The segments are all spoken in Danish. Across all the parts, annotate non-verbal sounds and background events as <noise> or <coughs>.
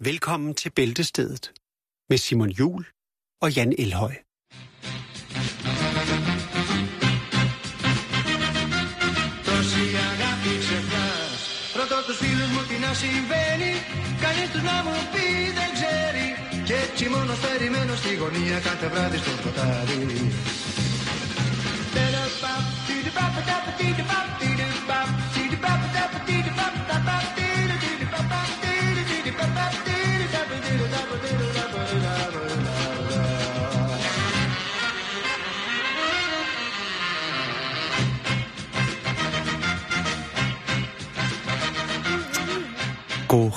Velkommen til Bæltestedet med Simon Jul og Jan Elhøj. Τόση αγάπη ξεχνάς Ρωτώ τους φίλους μου τι να συμβαίνει Κανείς τους να μου πει δεν ξέρει Και έτσι μόνος περιμένω στη γωνία Κάθε βράδυ στο σκοτάδι Τεραπαπ, τιδιπαπ, ταπ, τιδιπαπ, τιδιπαπ,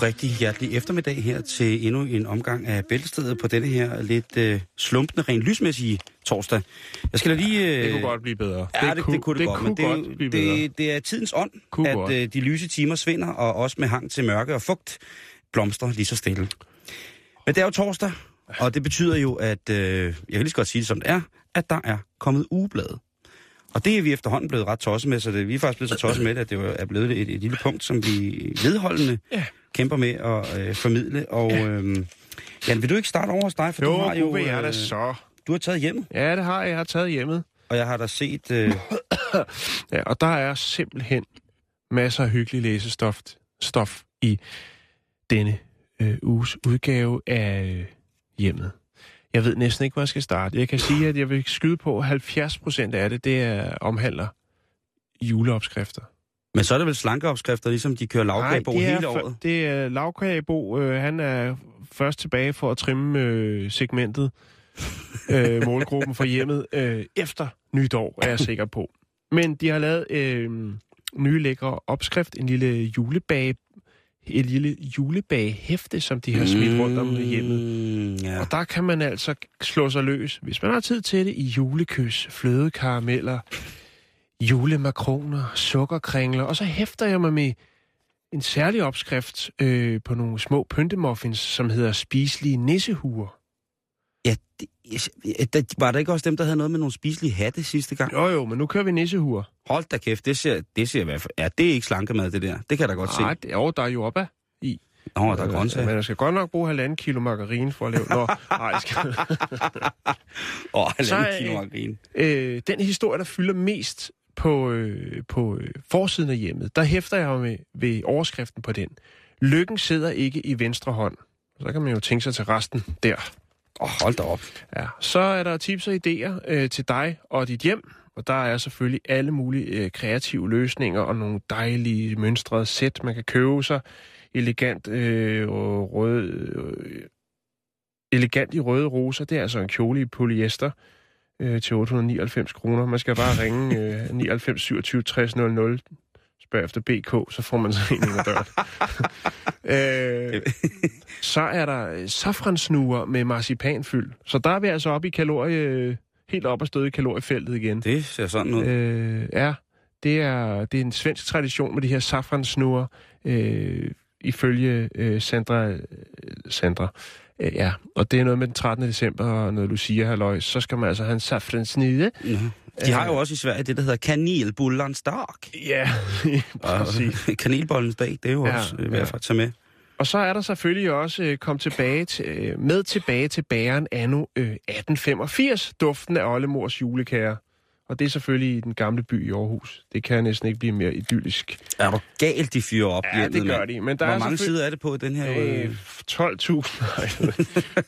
rigtig hjertelig eftermiddag her til endnu en omgang af Bæltestedet på denne her lidt øh, slumpende, rent lysmæssige torsdag. Jeg skal da lige... Øh, Det kunne godt blive bedre. Ja, det, det, det kunne det, det godt, kunne men det, godt bedre. det, det er tidens ånd, Kunne at øh, de lyse timer svinder, og også med hang til mørke og fugt blomster lige så stille. Men det er jo torsdag, og det betyder jo, at øh, jeg kan lige så godt sige det som det er, at der er kommet ugeblade. Og det er vi efterhånden blevet ret tosset med, så det, vi er faktisk blevet så tosset med det, at det er blevet et, et lille punkt, som vi vedholdende Ja. kæmper med at øh, formidle. Og øh, Jan, vil du ikke starte over hos dig? For du Jo, har jo, vil jeg da øh, så. du har taget hjem, Ja, det har jeg. Jeg har taget hjemmet. og jeg har da set... Øh, <coughs> Ja, og der er simpelthen masser af hyggelig læsestof stof i denne øh, uges udgave af øh, hjemmet. Jeg ved næsten ikke, hvor jeg skal starte. Jeg kan sige, at jeg vil skyde på, at 70 procent af det, det er, omhandler juleopskrifter. Men så er det vel slankeopskrifter, ligesom de kører lavkagebo hele året? Det er lavkagebo. Øh, han er først tilbage for at trimme øh, segmentet, øh, <laughs> målgruppen for hjemmet, øh, efter nytår, er jeg sikker på. Men de har lavet øh, nye lækre opskrift, en lille julebage, et lille julebagehæfte, som de har smidt rundt om hjemmet. Mm, ja. Og der kan man altså slå sig løs, hvis man har tid til det, i julekys, flødekarameller, julemakroner, sukkerkringler, og så hæfter jeg mig med en særlig opskrift øh, på nogle små pyntemuffins, som hedder spiselige nissehuer. Ja det, der, var der ikke også dem, der havde noget med nogle spiselige hatte sidste gang? Jo jo, men nu kører vi nissehuer. Hold da kæft, det ser, det ser i hvert fald... Ja, det er ikke slankemad, det der. Det kan jeg da godt Nej, se. det, jo, der er jordbær i. Nå, der er grøntsager. Men man skal godt nok bruge halvanden kilo margarine for at lave... Nå, <laughs> nej, skal... Åh, oh, halvanden øh, kilo margarine. øh, den historie, der fylder mest på, øh, på øh, forsiden af hjemmet, der hæfter jeg mig med, ved overskriften på den. Lykken sidder ikke i venstre hånd. Så kan man jo tænke sig til resten der. Åh, oh, hold da op. Ja. Så er der tips og idéer øh, til dig og dit hjem. Og der er selvfølgelig alle mulige øh, kreative løsninger og nogle dejlige mønstrede sæt, man kan købe sig. Elegant, øh, og rød, øh, elegant i røde roser. Det er altså en kjole i polyester øh, til 899 kroner. Man skal bare ringe <laughs> øh, 99 27 60 00, spørg efter BK, så får man så en ind ad døren. <laughs> øh, så er der safransnuer med marcipanfyld. Så der er vi altså oppe i kalorie, helt op og støde i kaloriefeltet igen. Det ser sådan ud. Øh, ja, det er, det er en svensk tradition med de her safransnuer, øh, ifølge øh, Sandra. Øh, Sandra. Øh, ja, og det er noget med den 13. december, og noget Lucia halløj, så skal man altså have en safransnide. Nå. De har jo også i Sverige det, der hedder kanelbullens dag. Ja, <laughs> præcis. <laughs> Kanelbollens dag, det er jo Ja, også øh, i ja. at tage med. Og så er der selvfølgelig også øh, kom tilbage til, øh, med tilbage til bageren anno øh, 1885, duften af oldemors julekager. Og det er selvfølgelig i den gamle by i Aarhus. Det kan næsten ikke blive mere idyllisk. Er du galt, de fyrer op Ja, det gør de. Men der Hvor er mange selvfølgelig- sider er det på den her? Øh, Øh, <laughs> 12.000. Nej,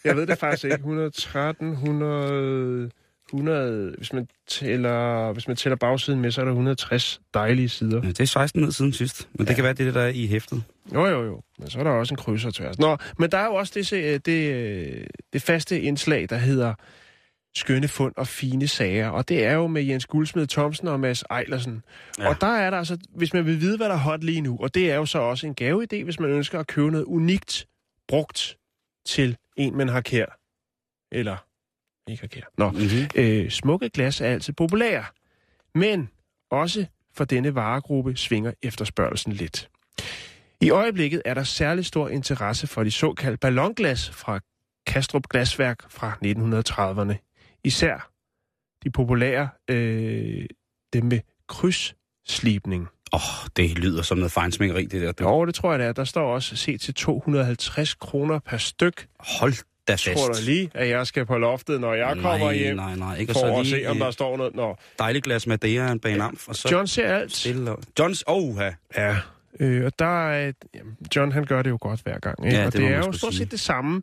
jeg ved- det faktisk ikke. 113, 100, 100... Hvis man tæller, hvis man tæller bagsiden med, så er der 160 dejlige sider. ja, det er 16 ned siden sidst, men ja. det kan være, det er det, der er i hæftet. Jo, jo, jo. Men så er der også en krydser tværs. Nå, men der er jo også det, det, det, det faste indslag, der hedder skønne fund og fine sager. Og det er jo med Jens Guldsmed Thomsen og Mads Ejlersen. Ja. Og der er der altså, hvis man vil vide, hvad der er hot lige nu, og det er jo så også en gaveidé, hvis man ønsker at købe noget unikt brugt til en, man har kær. Eller ikke har kær. Nå, Mm-hmm. øh, smukke glas er altid populære. Men også for denne varegruppe svinger efterspørgelsen lidt. I øjeblikket er der særlig stor interesse for de såkaldte ballonglas fra Kastrup Glasværk fra 1930'erne. Især de populære, øh, dem med krydsslibning. Åh, oh, det lyder som noget fejnsmækkeri, det der. Jo, det tror jeg, det er. Der står også se til 250 kroner per styk. Hold da fast. Tror du lige, at jeg skal på loftet, når jeg kommer nej, hjem? Nej, nej, ikke. For så at lige se, om der står noget. Nå, dejligt glas Madeira, en bane amf, og så John ser alt. stille. Johns, oh, ja. Ja, øh, og der er... Jamen, John, han gør det jo godt hver gang. Ikke? Ja, og det er jo stort set det samme.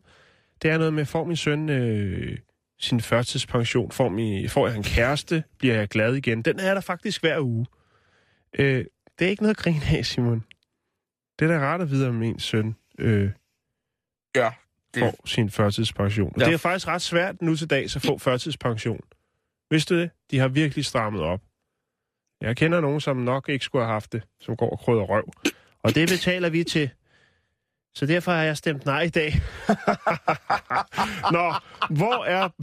Det er noget med, får min søn øh, sin førtidspension, får, min, får jeg en kæreste, bliver jeg glad igen. Den er der faktisk hver uge. Øh, det er ikke noget at grine af, Simon. Det er da rart at vide, om min søn øh, Ja. Det- får sin førtidspension. Og Ja. det er faktisk ret svært nu til dags at få førtidspension. Vidste du det? De har virkelig strammet op. Jeg kender nogen, som nok ikke skulle have haft det, som går og krydder røv. Og det betaler vi til. Så derfor har jeg stemt nej i dag. <laughs> Nå, hvor er... <laughs>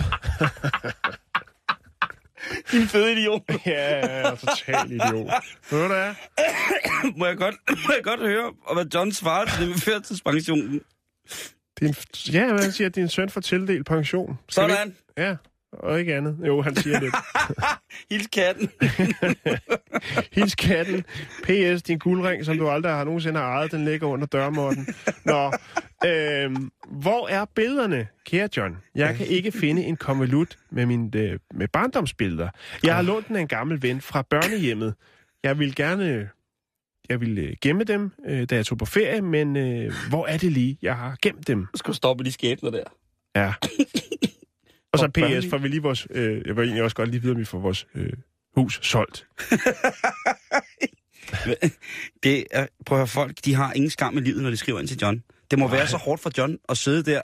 Din fede idiot. <laughs> ja, er total idiot. Ved du hvad? <coughs> må, jeg godt, <coughs> må jeg godt høre, og hvad John svarer til det med førtidspensionen? Din... Ja, men han siger, at din søn får tildelt pension. Skal vi- Sådan. Ja, og ikke andet. Jo, han siger det. <laughs> Hils katten. <laughs> Hils katten. P.S. Din guldring, som du aldrig har nogensinde har ejet, den ligger under dørmåtten. Nå, øhm, hvor er billederne, kære John? Jeg kan ikke finde en konvolut med, min, øh, med barndomsbilleder. Jeg har lånt den af en gammel ven fra børnehjemmet. Jeg vil gerne... Jeg vil øh, gemme dem, øh, da jeg tog på ferie, men øh, hvor er det lige, jeg har gemt dem? Du skal stoppe de skæbner der. Ja. <laughs> Og så. PS, for vi lige vores... Øh, jeg vil egentlig også godt lige vide, om vi får vores øh, hus solgt. <laughs> Det er, prøv at høre, folk, de har ingen skam i livet, når de skriver ind til John. Det må Nej. være så hårdt for John at sidde der,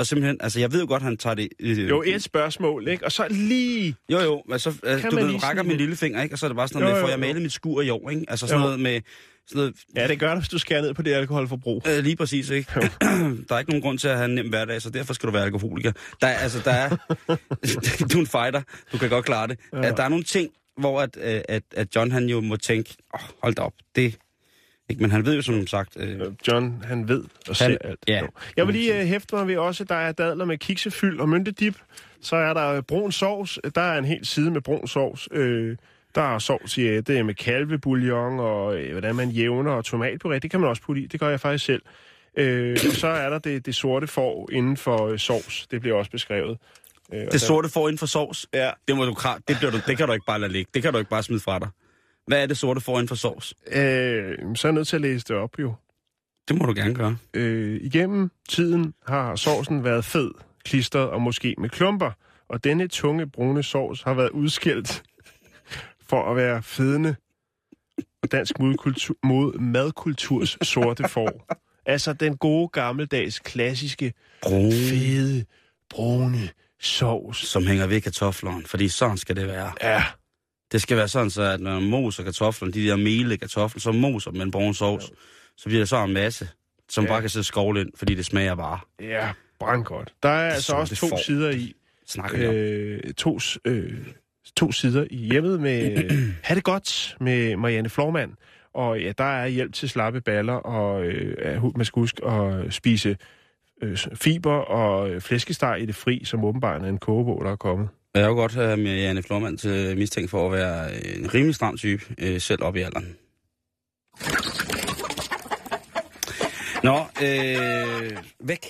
og simpelthen, altså jeg ved jo godt, han tager det... Øh, Jo, et spørgsmål, ikke? Og så lige... Jo, jo, altså, Kan du ved, rækker min lille finger, ikke? Og så er det bare sådan Jo, noget med, jo, får jeg jo. malet mit skur i år, ikke? Altså sådan Jo. noget med... Sådan noget, Ja, det gør det, hvis du skærer ned på det alkoholforbrug. Øh, lige præcis, ikke? <clears throat> der er ikke nogen grund til at have en nem hverdag, så derfor skal du være alkoholiker. Der er, altså, der er... <laughs> du er en fighter, du kan godt klare det. Ja. Der er nogle ting, hvor at, øh, at, at John han jo må tænke, oh, hold da op, det... Ikke? Men han ved jo som sagt... Øh, John, han ved og Han- ser alt. ja. Jo. Jeg vil lige uh, hæfte mig ved også, der er dadler med kiksefyld og myntedip. Så er der øh, brun sovs. Der er en hel side med brun sovs. Øh, der er sovs i øh, det er med kalvebouillon og øh, hvordan man jævner og tomatpuré. Det kan man også putte i. Det gør jeg faktisk selv. Øh, og så er der det, det sorte får inden for øh, sovs. Det bliver også beskrevet. Øh, og det sorte får inden for sovs, Ja. det, må du, det, bliver du, det kan du ikke bare lade ligge. Det kan du ikke bare smide fra dig. Hvad er det sorte inden for sovs? Øh, så er jeg nødt til at læse det op, jo. Det må du gerne gøre. Øh, igennem tiden har sovsen været fed, klistret og måske med klumper, og denne tunge brune sovs har været udskilt for at være fedende dansk modkultur, mod madkulturs sorte får. Altså den gode gammeldags klassiske Brun, fede brune sovs. som hænger ved kartofleren, fordi sådan skal det være. Ja, Det skal være sådan, så at når man moser kartoflerne, de der mele kartofler, så moser man brun sovs, så bliver der så en masse, som Ja. bare kan sidde skovle ind, fordi det smager bare. ja, brandgodt. Der er altså sorte også to får. sider i. Snakker øh, to, øh, to sider i hjemmet med <clears throat> Ha' det godt med Marianne Flormand. Og ja, der er hjælp til slappe baller, og øh, man skal huske at spise øh, fiber og øh, flæskesteg i det fri, som åbenbart er en kogebog, der er kommet. Jeg er jo godt have med Janne Flormand til mistænkt for at være en rimelig stram type, øh, selv op i alderen. Nå, øh, væk.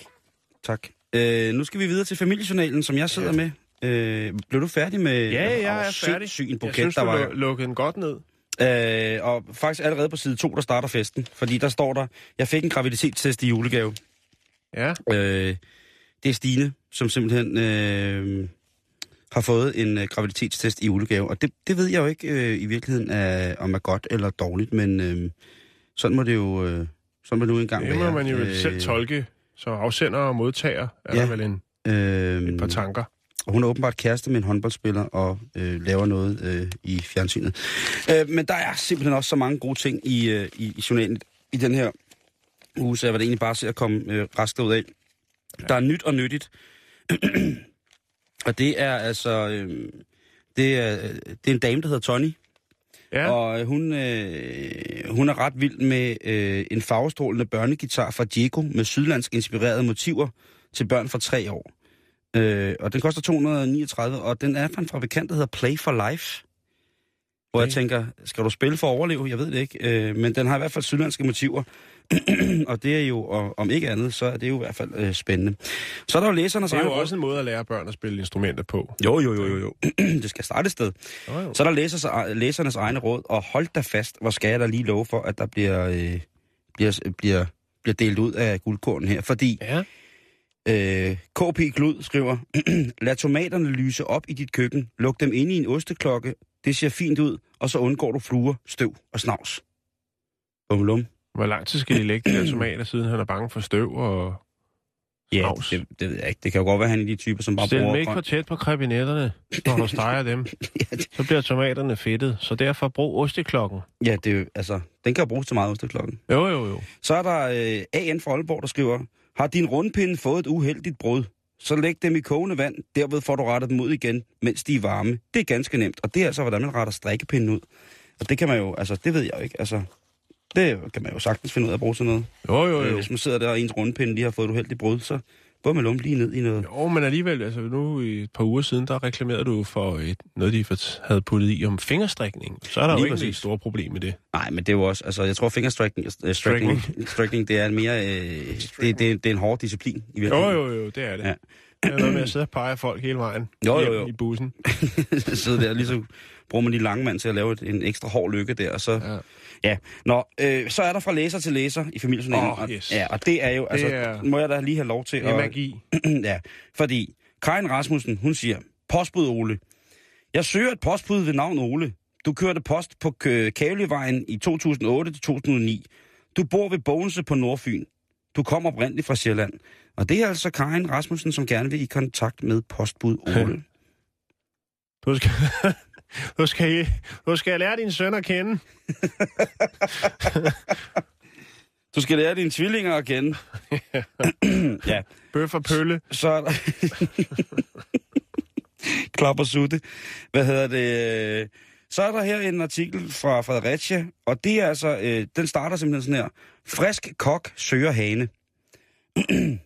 Tak. Øh, nu skal vi videre til familiejournalen, som jeg sidder ja. med. Øh, blev du færdig med... Ja, Åh, jeg er færdig. sindssyg en Jeg buket, synes, der var... lu- lukkede den godt ned. Øh, og faktisk allerede på side 2, der starter festen. Fordi der står der, jeg fik en graviditetstest i julegave. Ja, Øh, det er Stine, som simpelthen øh, har fået en øh, graviditetstest i julegave. Og det, det ved jeg jo ikke øh, i virkeligheden, er, om er godt eller dårligt, men øh, sådan må det jo øh, sådan må det nu engang det være. må man jo øh, selv tolke. Så afsender og modtager er Ja. der vel en, Øh, et par tanker. og hun er åbenbart kæreste med en håndboldspiller og øh, laver noget øh, i fjernsynet. Øh, men der er simpelthen også så mange gode ting i, øh, i, i journalen i den her uge, så jeg vil egentlig bare se at komme øh, raskt ud af. Ja. Der er nyt og nyttigt. <clears throat> og det er altså... Øh, det, er, det er en dame, der hedder Tony, Ja, og øh, hun, øh, hun er ret vild med øh, en farvestrålende børnegitar fra Diego med sydlandsk inspirerede motiver til børn fra tre år. Øh, og den koster 239, og den er fra en fabrikant, der hedder Play for Life. Hvor jeg Det- tænker, skal du spille for at overleve? Jeg ved det ikke. Øh, men den har i hvert fald sydlandske motiver. <clears throat> og det er jo, og, om ikke andet, så er det jo i hvert fald øh, spændende. Så er der jo læsernes Det er jo egen også en måde at lære børn at spille instrumenter på. Jo, jo, jo, jo, jo. <clears throat> det skal starte et sted. Jo, jo. Så er der læsers, læsernes egne råd, og hold da fast, hvor skal jeg da lige love for, at der bliver, øh, bliver, bliver, bliver delt ud af guldkornen her. Fordi Ja. øh, KP Glud skriver, <clears throat> lad tomaterne lyse op i dit køkken, luk dem ind i en osteklokke, det ser fint ud, og så undgår du fluer, støv og snavs. Bumlum. Hvor lang tid skal de lægge de der tomater, siden han er bange for støv og Ja, det, det, ved jeg ikke. Det kan jo godt være, at han er de typer, som bare Stil bruger... ikke for tæt på krebinetterne, når du steger dem. <laughs> Så bliver tomaterne fedtet, så derfor brug osteklokken. Ja, det er jo, altså, den kan jo bruges til meget osteklokken. Jo, jo, jo. Så er der øh, AN fra Aalborg, der skriver, har din rundpinde fået et uheldigt brud, så læg dem i kogende vand, derved får du rettet dem ud igen, mens de er varme. Det er ganske nemt, og det er altså, hvordan man retter strikkepinden ud. Og det kan man jo, altså, det ved jeg jo ikke, altså, det kan man jo sagtens finde ud af at bruge til noget. Jo, jo, Øh, jo. Hvis man sidder der, og ens rundpinde lige har fået et uheldigt brud, så bør man lumme lige ned i noget. Jo, men alligevel, altså nu i et par uger siden, der reklamerede du for et, noget, de havde puttet i om fingerstrikning. Så er der Lige jo ikke et stort problem med det. Nej, men det er jo også, altså, jeg tror fingerstriking, øh, striking, <laughs> det er en mere, øh, det, det, det, er en hård disciplin i Jo, virkeligheden. jo, jo, det er det. Ja. Det er noget med at sidde og pege folk hele vejen Jo, jo, jo. i bussen. <laughs> sidde der, lige så bruger man lige langmand til at lave et, en ekstra hård lykke der, og så... Ja. Ja, nå, øh, så er der fra læser til læser i familiejournalen. Og, yes. Ja, og det er jo, altså, er- må jeg da lige have lov til Det er at... magi. <clears throat> ja, fordi Karin Rasmussen, hun siger, postbud Ole. Jeg søger et postbud ved navn Ole. Du kørte post på Kavlevejen i 2008 til 2009. Du bor ved Bogense på Nordfyn. Du kommer oprindeligt fra Sjælland. Og det er altså Karin Rasmussen, som gerne vil i kontakt med postbud Ole. <laughs> Du skal, du skal, du skal lære din søn at kende. <laughs> Du skal lære dine tvillinger at kende. <laughs> ja, Bøf og pølle. så er der... <laughs> Klap og sutte. Hvad hedder det? Så er der her en artikel fra Fredericia, og det er altså, øh, den starter simpelthen sådan her. Frisk kok søger hane. <clears throat>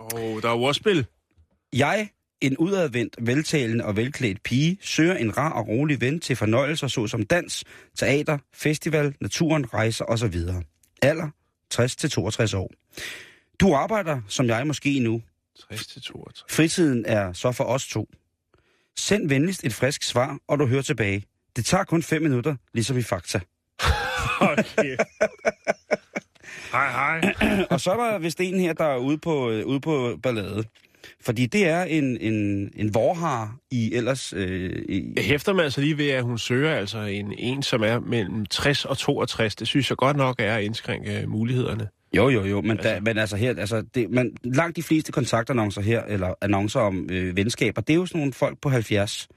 Åh, oh, der er ordspil. Jeg, en udadvendt, veltalende og velklædt pige, søger en rar og rolig ven til fornøjelser såsom dans, teater, festival, naturen, rejser osv. Alder 60-62 år. Du arbejder, som jeg måske nu, 60 til 62. Fritiden er så for os to. Send venligst et frisk svar, og du hører tilbage. Det tager kun fem minutter, ligesom i Fakta. <laughs> Okay. hej, hej. <clears throat> og så er der vist en her, der er ude på, øh, ude på ballade. Fordi det er en, en, en vorhar i ellers... Øh, i, Jeg hæfter mig altså lige ved, at hun søger altså en, en, som er mellem 60 og 62. Det synes jeg godt nok er at indskrænke øh, mulighederne. jo, jo, jo, men, altså, der, men altså her, altså det, man, langt de fleste kontaktannoncer her, eller annoncer om øh, venskaber, det er jo sådan nogle folk på 70.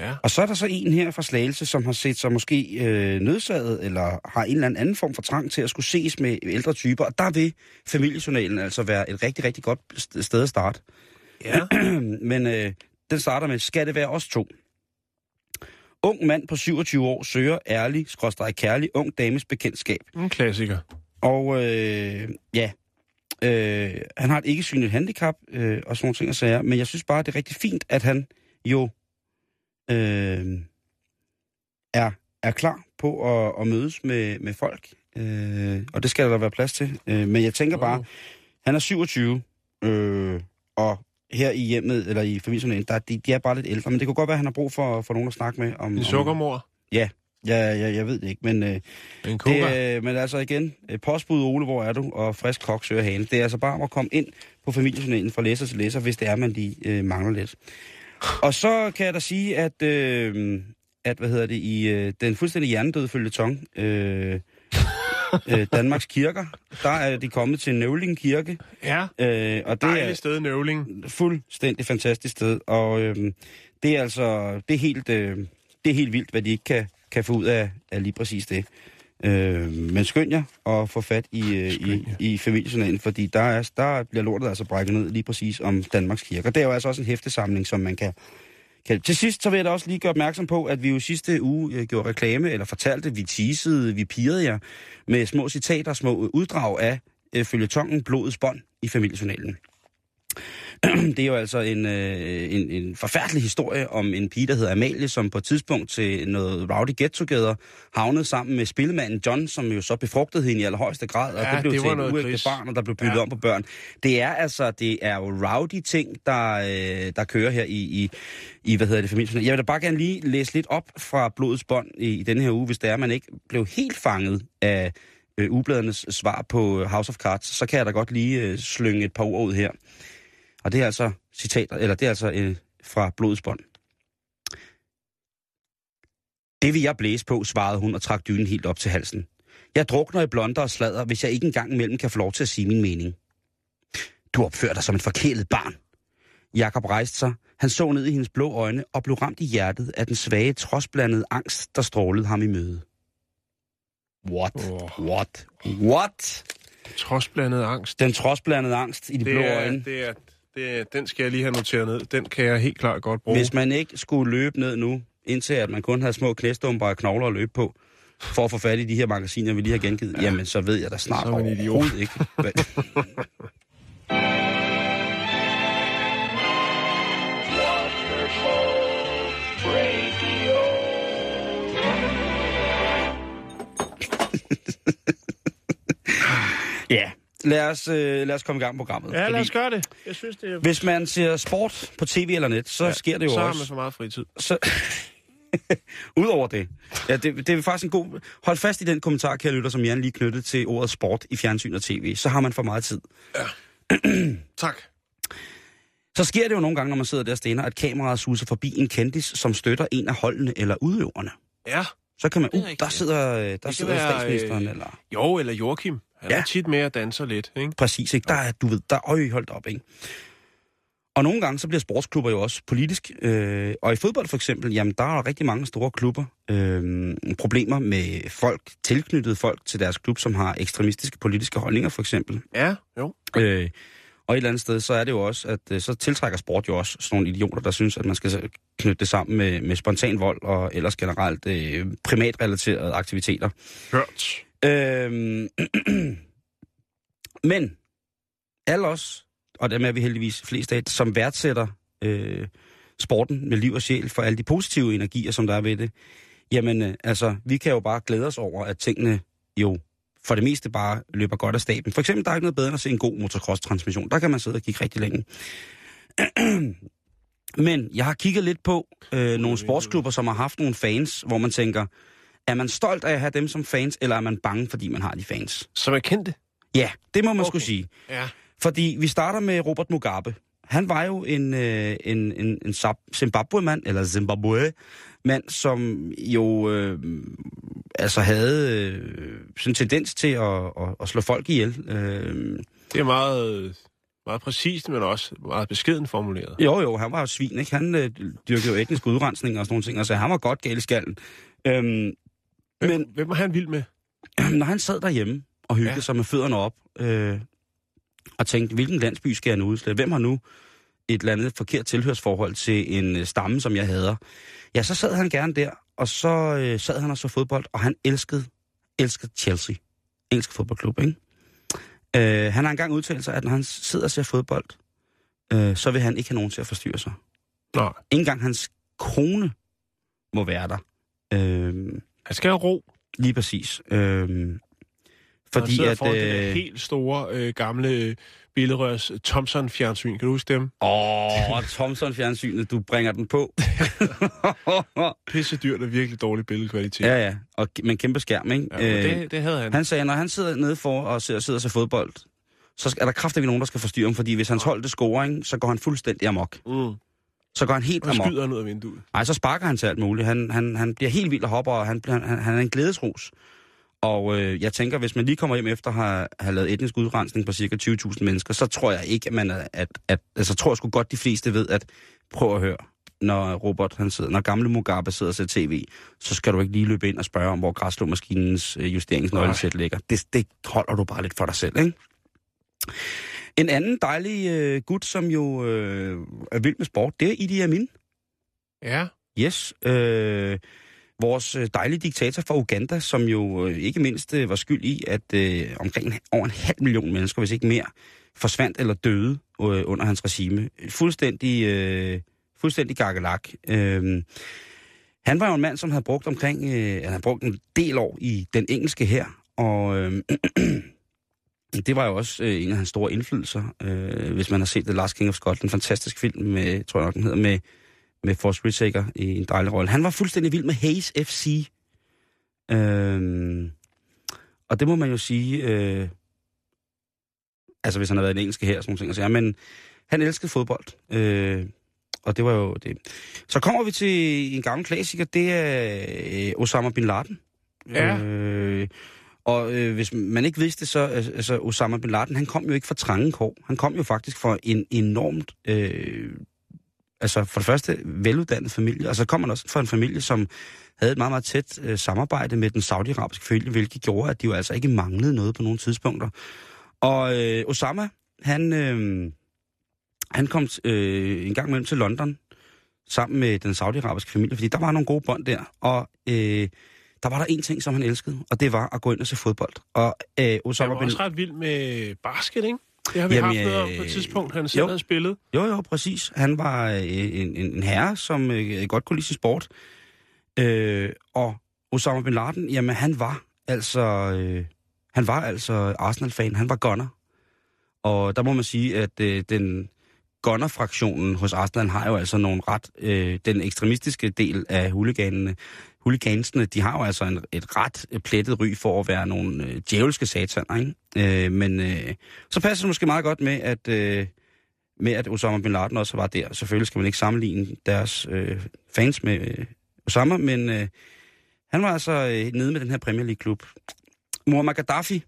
Ja. Og så er der så en her fra Slagelse, som har set sig måske øh, nødsaget, eller har en eller anden form for trang til at skulle ses med ældre typer. Og der vil familiejournalen altså være et rigtig, rigtig godt st- sted at starte. Ja. <clears throat> Men øh, den starter med, skal det være os to? Ung mand på 27 år søger ærlig, skråstrej kærlig, ung dames bekendtskab. En klassiker. Og øh, ja, øh, han har et ikke synligt handicap øh, og sådan nogle ting og sager, men jeg synes bare, det er rigtig fint, at han jo øh, er, er klar på at, at mødes med, med folk. Øh, og det skal der være plads til. Øh, men jeg tænker bare, han er 27, øh, og her i hjemmet, eller i familien, der, de, de er bare lidt ældre, men det kunne godt være, at han har brug for, for nogen at snakke med. Om, En om, sukkermor. Ja, ja, ja, jeg ved det ikke, men... Øh, En det, øh, men altså igen, øh, postbud Ole, hvor er du? Og frisk kok søger hane. Det er altså bare om at komme ind på familiejournalen fra læser til læser, hvis det er, man lige øh, mangler lidt. Og så kan jeg da sige, at, øh, at hvad hedder det, i øh, den fuldstændig hjernedøde følgetong, øh, øh, Danmarks kirker, der er de kommet til Nøvling Kirke. Ja. Øh, og det er Dejligt sted, Nøvling. fuldstændig fantastisk sted. Og øh, det er altså, det er helt, øh, det er helt vildt, hvad de ikke kan, kan få ud af, af lige præcis det. Øh, men skynd jer at få fat i, øh, i, i familiejournalen, fordi der, er, der bliver lortet altså brækket ned lige præcis om Danmarks kirker. Det er jo altså også en hæftesamling, som man kan, Kjeld. Til sidst så vil jeg da også lige gøre opmærksom på, at vi jo sidste uge øh, gjorde reklame, eller fortalte, vi teasede, vi pirrede jer med små citater, små uddrag af øh, følgetongen Blodets bånd i familiejournalen. <clears throat> det er jo altså en, øh, en, en forfærdelig historie om en pige, der hedder Amalie, som på et tidspunkt til noget rowdy get-together havnede sammen med spillemanden John, som jo så befrugtede hende i allerhøjeste grad, og Ja, det blev det til en uægte barn, og der blev byttet Ja. om på børn. Det er altså, det er jo rowdy ting, der, øh, der kører her i, i, i hvad hedder det, familien. Jeg vil da bare gerne lige læse lidt op fra Blodets Bånd i, i denne her uge, hvis det er, at man ikke blev helt fanget af øh, ugebladernes svar på House of Cards, så kan jeg da godt lige øh, slynge et par ord ud her. Og det er altså citater, eller det er altså øh, fra Blodets Bånd. Det vil jeg blæse på, svarede hun og trak dynen helt op til halsen. Jeg drukner i blonder og sladder, hvis jeg ikke engang imellem kan få lov til at sige min mening. Du opfører dig som et forkælet barn. Jakob rejste sig. Han så ned i hendes blå øjne og blev ramt i hjertet af den svage, trodsblandede angst, der strålede ham i møde. What? Åh. What? What? Trodsblandet angst. Den trodsblandede angst i de blå Det er, øjne. det er, det den skal jeg lige have noteret ned. Den kan jeg helt klart godt bruge. Hvis man ikke skulle løbe ned nu, indtil at man kun havde små knæstumper og knogler at løbe på, for at få fat i de her magasiner, vi lige har gengivet, ja. jamen så ved jeg da snart Så er overhovedet ikke. <laughs> ja, lad os, øh, lad os komme i gang med programmet. Ja, lad os gøre det. Jeg synes, det er... Hvis man ser sport på tv eller net, så ja, sker det jo så har også... man for meget fritid. så <laughs> Udover det. Ja, det, det er faktisk en god... Hold fast i den kommentar, kære lytter, som Jan lige knyttede til ordet sport i fjernsyn og tv. Så har man for meget tid. <clears throat> Tak. Så sker det jo nogle gange, når man sidder der og stener, at kameraet suser forbi en kendis, som støtter en af holdene eller udøverne. Ja. Så kan man... Uh, der ja. sidder, øh, der sidder være, statsministeren, øh, eller... Jo, eller Joachim. Han Ja. er tit med og danser lidt, ikke? Præcis, ikke? Der er, du ved, der er øje holdt op, ikke? Og nogle gange, så bliver sportsklubber jo også politisk. Øh, og i fodbold for eksempel, jamen, der er rigtig mange store klubber. Øh, problemer med folk, tilknyttede folk til deres klub, som har ekstremistiske politiske holdninger, for eksempel. Ja, jo. Øh, og et eller andet sted, så er det jo også, at øh, så tiltrækker sport jo også sådan nogle idioter, der synes, at man skal knytte det sammen med, med spontan vold og ellers generelt øh, primatrelaterede aktiviteter. Hørt. Øhm, <clears throat> men alle os, og dem er vi heldigvis flest af, som værdsætter øh, sporten med liv og sjæl for alle de positive energier, som der er ved det, jamen øh, altså, vi kan jo bare glæde os over, at tingene jo for det meste bare løber godt af staben. For eksempel, der er ikke noget bedre end at se en god motocross-transmission. Der kan man sidde og kigge rigtig længe. <clears throat> Men jeg har kigget lidt på øh, nogle sportsklubber, som har haft nogle fans, hvor man tænker, er man stolt af at have dem som fans, eller er man bange, fordi man har de fans? Som er kendte. Ja, det må man okay. Skulle sige. Ja. Fordi vi starter med Robert Mugabe. Han var jo en, øh, en, en, en Zimbabwe-mand, eller Zimbabwe-mand, som jo øh, altså havde øh, sådan en tendens til at, at, at slå folk ihjel. Øh, Det er meget, meget præcist, men også meget beskeden formuleret. jo, jo, han var jo svin, ikke? Han øh, dyrkede jo etnisk udrensning og sådan nogle ting, og så han var godt gal i skallen. Øhm, Hvem, Men- hvem er han vild med? <clears throat> når han sad derhjemme og hyggede ja. Sig med fødderne op, øh, og tænkte, hvilken landsby skal jeg nu udslætte? Hvem har nu et eller andet forkert tilhørsforhold til en øh, stamme, som jeg hader? Ja, så sad han gerne der, og så øh, sad han og så fodbold, og han elskede, elskede Chelsea. Engelsk fodboldklub, ikke? Øh, han har engang udtalt sig, at når han sidder og ser fodbold, øh, så vil han ikke have nogen til at forstyrre sig. Nej, Ikke engang hans kone må være der. Øh, han skal have ro. lige præcis. Øh, Fordi fordi at... foran det der Øh, helt store, øh, gamle øh, billedrørs Thomson-fjernsyn. Kan du huske dem? Åh, oh, Thomson-fjernsynet, du bringer den på. <laughs> Pisse dyrt og virkelig dårlig billedkvalitet. ja, ja, og, men kæmpe skærm, ikke? Ja, men det, det havde han. Han sagde, når han sidder nede for og sidder, sidder og ser fodbold, så er der kraftigt nogen, der skal forstyrre ham, fordi hvis hans hold det scorer, ikke, så går han fuldstændig amok. Mm. Så går han helt Og amok. skyder han ud af vinduet. Nej, så sparker han til alt muligt. Han, han, han bliver helt vild og hopper, og han, han, han er en glædesrus. Og øh, jeg tænker, hvis man lige kommer hjem efter at have, have lavet etnisk udrensning på cirka 20.000 mennesker, så tror jeg ikke, at man er, at, at altså tror jeg sgu godt, de fleste ved, at prøv at høre, når Robert, han sidder, når gamle Mugabe sidder og ser tv, så skal du ikke lige løbe ind og spørge om, hvor græsslåmaskinens øh, justeringsnøglesæt ligger. Det, det holder du bare lidt for dig selv, ikke? En anden dejlig øh, gut, som jo øh, er vild med sport, det er Idi Amin. Ja. Yes. Øh, vores øh, dejlige diktator fra Uganda, som jo øh, ikke mindst øh, var skyld i, at øh, omkring over en halv million mennesker, hvis ikke mere, forsvandt eller døde øh, under hans regime. Fuldstændig, øh, fuldstændig gakkelak. Øh, han var jo en mand, som havde brugt omkring, øh, han havde brugt en del år i den engelske her, og øh, <clears throat> det var jo også øh, en af hans store indflydelser, øh, hvis man har set The Last King of Scotland, en fantastisk film med, tror jeg nok den hedder, med, med Forrest Whitaker i en dejlig rolle. Han var fuldstændig vild med Hayes FC. Øh, og det må man jo sige, øh, altså hvis han har været i den engelske her, sådan nogle ting, så, ja, men han elskede fodbold. Øh, og det var jo det. Så kommer vi til en gammel klassiker, det er øh, Osama Bin Laden. Ja. Øh, og øh, hvis man ikke vidste det, så altså, altså, Osama Bin Laden, han kom jo ikke fra trange kår. Han kom jo faktisk fra en enormt, øh, altså for det første, veluddannet familie. Og så kom han også fra en familie, som havde et meget, meget tæt øh, samarbejde med den saudiarabiske familie, hvilket gjorde, at de jo altså ikke manglede noget på nogle tidspunkter. Og øh, Osama, han, øh, han kom øh, en gang imellem til London sammen med den saudiarabiske familie, fordi der var nogle gode bånd der. Og øh, der var der en ting, som han elskede, og det var at gå ind og se fodbold. Og øh, Osama Han var også ret vild med basket, ikke? Det har vi Jamen, haft noget om på øh, et tidspunkt, han selv jo. havde spillet. Jo, jo, præcis. Han var øh, en, en, en herre, som øh, godt kunne lide sin sport. Øh, og Osama Bin Laden, jamen han var altså, øh, han var altså Arsenal-fan. Han var gunner. Og der må man sige, at øh, den gunner-fraktionen hos Arsenal har jo altså nogle ret, øh, den ekstremistiske del af huliganerne, huligansene, de har jo altså en, et ret øh, plettet ry for at være nogle øh, djævelske sataner, ikke? Øh, men øh, så passer det måske meget godt med, at, øh, med, at Osama Bin Laden også var der. Selvfølgelig skal man ikke sammenligne deres øh, fans med øh, Osama, men øh, han var altså øh, nede med den her Premier League-klub. Muammar Gaddafi,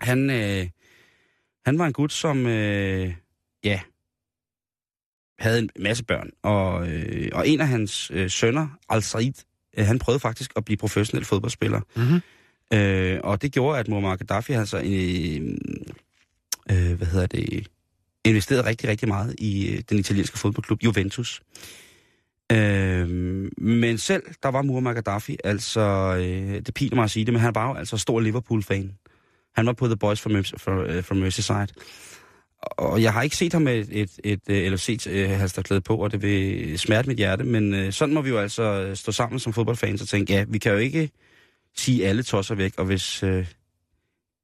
han, øh, han var en gut, som, øh, ja, havde en masse børn. Og, øh, og en af hans øh, sønner, Al-Said, øh, han prøvede faktisk at blive professionel fodboldspiller. Mm-hmm. Øh, og det gjorde, at Muammar Gaddafi altså, øh, øh, hvad hedder det, investerede rigtig, rigtig meget i øh, den italienske fodboldklub Juventus. Øh, men selv, der var Muammar Gaddafi, altså, øh, det piner mig at sige det, men han var jo altså stor Liverpool-fan. Han var på The Boys from, from, uh, from Merseyside. Og jeg har ikke set ham med et, et, et, et eller set uh, halsterklæde på, og det vil smerte mit hjerte, men øh, sådan må vi jo altså øh, stå sammen som fodboldfans og tænke, ja, vi kan jo ikke sige alle tosser væk, og hvis øh,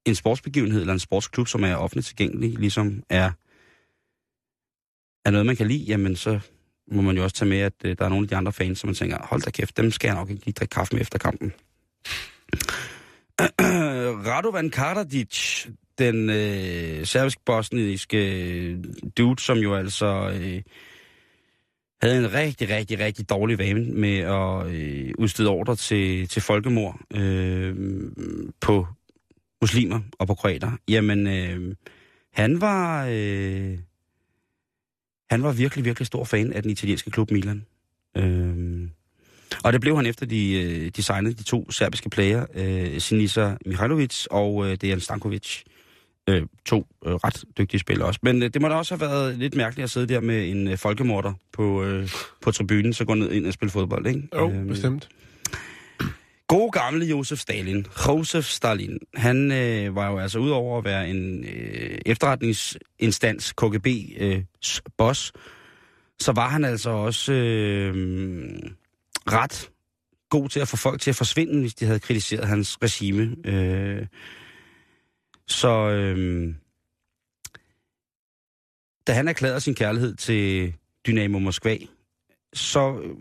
en sportsbegivenhed eller en sportsklub, som er offentligt tilgængelig, ligesom er, er noget, man kan lide, jamen så må man jo også tage med, at øh, der er nogle af de andre fans, som man tænker, hold da kæft, dem skal jeg nok ikke lige drikke kaffe med efter kampen. <clears throat> Radovan Karadzic, den øh, serbisk-bosniske øh, dude, som jo altså øh, havde en rigtig, rigtig, rigtig dårlig vane med at øh, udstede ordre til, til folkemord øh, på muslimer og på kroater. Jamen, øh, han var... Øh, han var virkelig, virkelig stor fan af den italienske klub Milan. Øh, og det blev han efter, de, øh, designede de to serbiske player, øh, Sinisa Mihailovic og øh, Dejan Stankovic. Øh, to øh, ret dygtige spillere også. Men øh, det må da også have været lidt mærkeligt at sidde der med en øh, folkemorder på, øh, på tribunen, så gå ned ind og spille fodbold, ikke? Jo, Øhm, bestemt. God gamle Josef Stalin, Josef Stalin, han øh, var jo altså udover at være en øh, efterretningsinstans, KGB-boss, så var han altså også øh, ret god til at få folk til at forsvinde, hvis de havde kritiseret hans regime. Øh, så øh, da han erklærede sin kærlighed til Dynamo Moskva, så øh,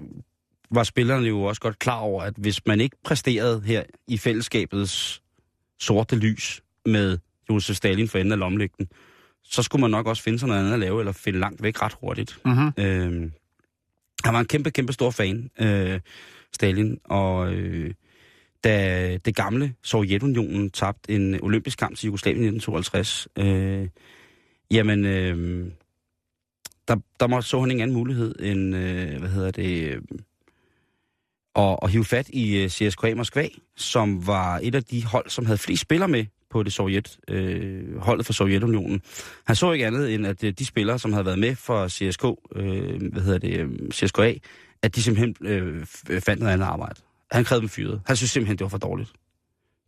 var spillerne jo også godt klar over, at hvis man ikke præsterede her i fællesskabets sorte lys med Josef Stalin for enden af lommelygten, så skulle man nok også finde sig noget andet at lave, eller finde langt væk ret hurtigt. Mm-hmm. Øh, han var en kæmpe, kæmpe stor fan, øh, Stalin, og øh, da det gamle Sovjetunionen tabte en olympisk kamp til Jugoslavien i 1952, øh, jamen, øh, der, der må, så han ingen anden mulighed end, øh, hvad hedder det, øh, at, at hive fat i øh, CSKA Moskva, som var et af de hold, som havde flest spillere med på det Sovjet, øh, holdet for Sovjetunionen. Han så ikke andet end, at øh, de spillere, som havde været med for CSK, øh, hvad hedder det, øh, CSKA, at de simpelthen øh, fandt noget andet arbejde. Han krævede dem fyret. Han synes simpelthen, det var for dårligt.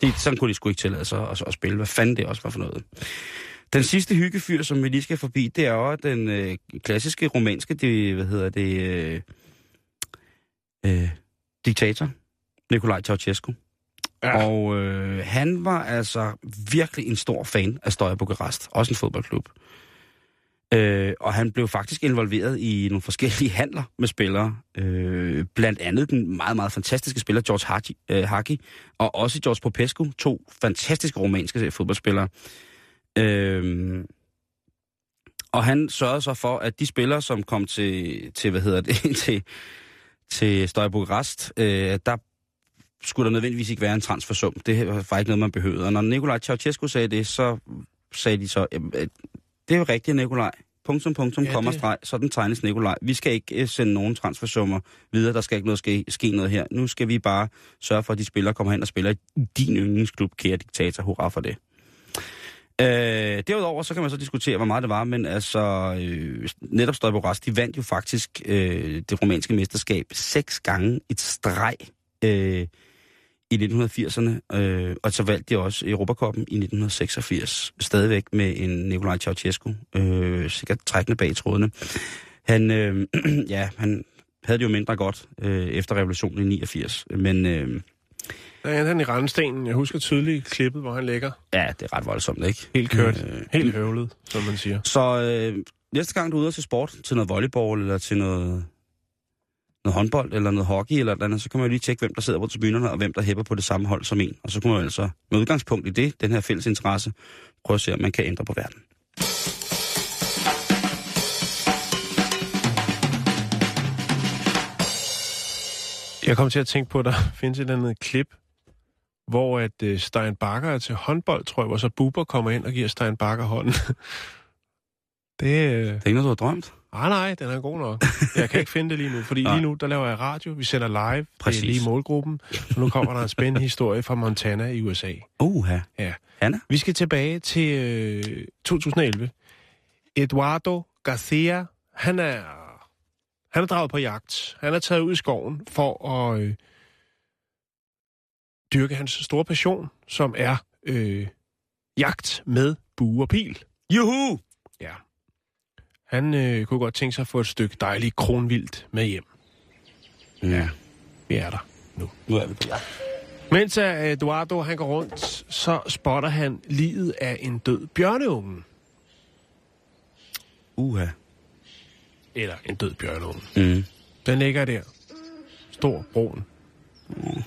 De, sådan kunne de sgu ikke tillade sig at, at, spille. Hvad fanden det også var for noget. Den sidste hyggefyr, som vi lige skal forbi, det er jo den øh, klassiske romanske, det, hvad hedder det, øh, øh, diktator, Nikolaj Ceausescu. Ja. Og øh, han var altså virkelig en stor fan af Støje Bukarest, også en fodboldklub. Øh, og han blev faktisk involveret i nogle forskellige handler med spillere. Øh, blandt andet den meget, meget fantastiske spiller George Hagi, øh, Hagi og også George Popescu, to fantastiske romanske fodboldspillere. Øh, og han sørgede så for, at de spillere, som kom til, til hvad hedder det, <laughs> til, til Støje Bukarest, øh, der skulle der nødvendigvis ikke være en transfersum. Det var ikke noget, man behøvede. Og når Nikolaj Ceausescu sagde det, så sagde de så, det er jo rigtigt, Nikolaj. Punktum, punktum, ja, kommer streg. Sådan tegnes Nikolaj. Vi skal ikke øh, sende nogen transfersummer videre. Der skal ikke noget ske, ske noget her. Nu skal vi bare sørge for, at de spillere kommer hen og spiller i din yndlingsklub, kære diktator. Hurra for det. Øh, derudover så kan man så diskutere, hvor meget det var, men altså øh, netop Rast, de vandt jo faktisk øh, det romanske mesterskab seks gange et streg øh, i 1980'erne, øh, og så valgte de også Europakoppen i 1986, stadigvæk med en Nikolaj Ceausescu, øh, sikkert trækkende bag trådene. Han, øh, <clears throat> ja, han havde det jo mindre godt øh, efter revolutionen i 89, men... Øh, der er han i randstenen. Jeg husker tydeligt klippet, hvor han ligger. Ja, det er ret voldsomt, ikke? Helt kørt. Øh, Helt høvlet, som man siger. Så øh, næste gang du er ude til sport, til noget volleyball eller til noget noget håndbold eller noget hockey eller andet, så kan man jo lige tjekke, hvem der sidder på tribunerne, og hvem der hæpper på det samme hold som en. Og så kunne man altså med udgangspunkt i det, den her fælles interesse, prøve at se, om man kan ændre på verden. Jeg kom til at tænke på, at der <laughs> findes et andet klip, hvor at uh, Stein Bakker er til håndbold, tror jeg, hvor så Buber kommer ind og giver Stein Bakker hånden. <laughs> det, uh... det er ikke noget, du har drømt? Ah, nej, den er god nok. Jeg kan ikke finde det lige nu, fordi <laughs> lige nu, der laver jeg radio. Vi sender live. Præcis. Det er lige målgruppen. Og nu kommer der en spændende historie fra Montana i USA. Uha. Ja. Hanna? Vi skal tilbage til øh, 2011. Eduardo Garcia, han er, han er draget på jagt. Han er taget ud i skoven for at øh, dyrke hans store passion, som er øh, jagt med bue og pil. Juhu! Han øh, kunne godt tænke sig at få et stykke dejligt kronvildt med hjem. Ja. Vi er der nu. Nu er vi på jagt. Mens Eduardo han går rundt, så spotter han livet af en død bjørneunge. Uha. Eller en død bjørneunge. Mm. Den ligger der. Stor, brun. Mm.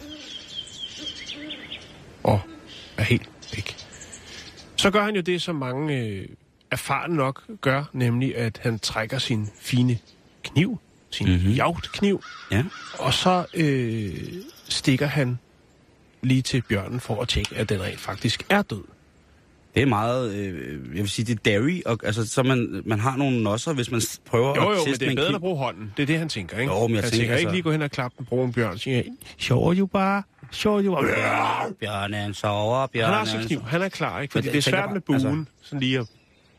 Og er helt væk. Så gør han jo det, som mange øh, erfaren nok gør, nemlig at han trækker sin fine kniv, sin mm-hmm. jagtkniv, ja. og så øh, stikker han lige til bjørnen for at tjekke, at den rent faktisk er død. Det er meget, øh, jeg vil sige, det er dairy, og, altså, så man, man har nogle nosser, hvis man prøver jo, jo, at teste men det er bedre at bruge hånden. Det er det, han tænker, ikke? Jo, men jeg han tænker, tænker ikke altså... lige gå hen og klappe den, bruge en bjørn, og sige, sjov jo bare, sjov jo bare. Bjørnen sover, bjørnen... Han har så kniv, han er klar, ikke? Fordi det er svært med buen, altså... sådan lige at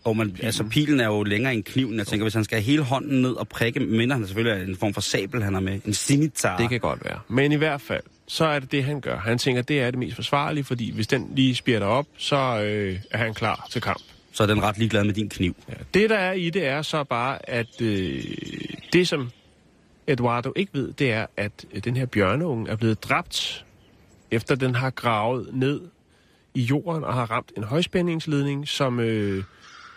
og man, altså pilen er jo længere end kniven. Jeg tænker, hvis han skal have hele hånden ned og prikke, mindre han selvfølgelig er en form for sabel, han har med. En scimitar. Det kan godt være. Men i hvert fald, så er det det, han gør. Han tænker, det er det mest forsvarlige, fordi hvis den lige spirter op, så øh, er han klar til kamp. Så er den ret ligeglad med din kniv. Ja. Det, der er i det, er så bare, at øh, det, som Eduardo ikke ved, det er, at øh, den her bjørneunge er blevet dræbt, efter den har gravet ned i jorden og har ramt en højspændingsledning, som... Øh,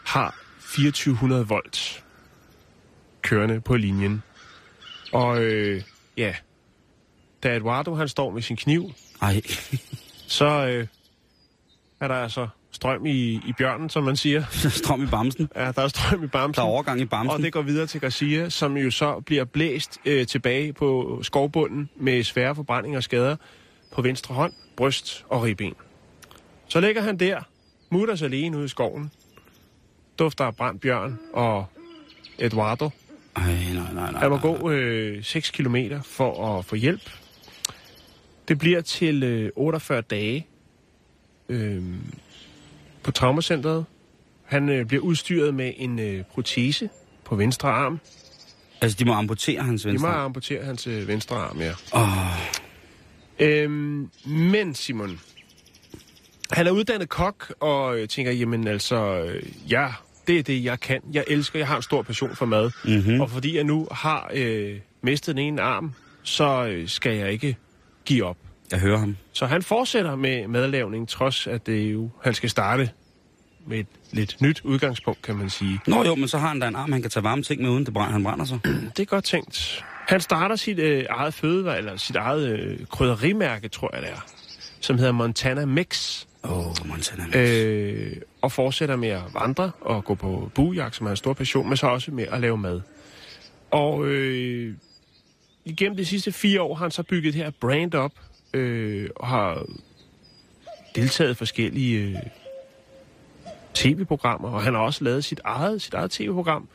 har 2400 volt kørende på linjen. Og øh, ja, da Eduardo han står med sin kniv, Ej. så øh, er der altså strøm i, i bjørnen, som man siger. <laughs> strøm i bamsen. Ja, der er strøm i bamsen. Der er overgang i bamsen. Og det går videre til Garcia, som jo så bliver blæst øh, tilbage på skovbunden med svære forbrændinger og skader på venstre hånd, bryst og ribben. Så ligger han der, mutters alene ude i skoven, dufter af brændt bjørn og Eduardo. Ej, nej, nej, nej. Han må gå øh, 6 kilometer for at få hjælp. Det bliver til øh, 48 dage øh, på traumacentret. Han øh, bliver udstyret med en øh, protese på venstre arm. Altså, de må amputere hans venstre arm? De må amputere hans øh, venstre arm, ja. Oh. Øhm, men, Simon, Han er uddannet kok, og jeg tænker, jamen altså, øh, ja, det er det, jeg kan. Jeg elsker, jeg har en stor passion for mad. Mm-hmm. Og fordi jeg nu har øh, mistet den ene arm, så øh, skal jeg ikke give op. Jeg hører ham. Så han fortsætter med madlavning, trods at det jo, han skal starte med et lidt nyt udgangspunkt, kan man sige. Nå jo, men så har han da en arm, han kan tage varme ting med, uden det brænder, han brænder sig. <clears throat> Det er godt tænkt. Han starter sit øh, eget fødevare, eller sit eget øh, krydderimærke, tror jeg det er, som hedder Montana Mix. Åh, oh, Montana Mix. Øh... Og fortsætter med at vandre og gå på buejagt, som er en stor passion, men så også med at lave mad. Og øh, igennem de sidste fire år har han så bygget det her brand op, øh, og har deltaget i forskellige øh, tv-programmer, og han har også lavet sit eget, sit eget tv-program.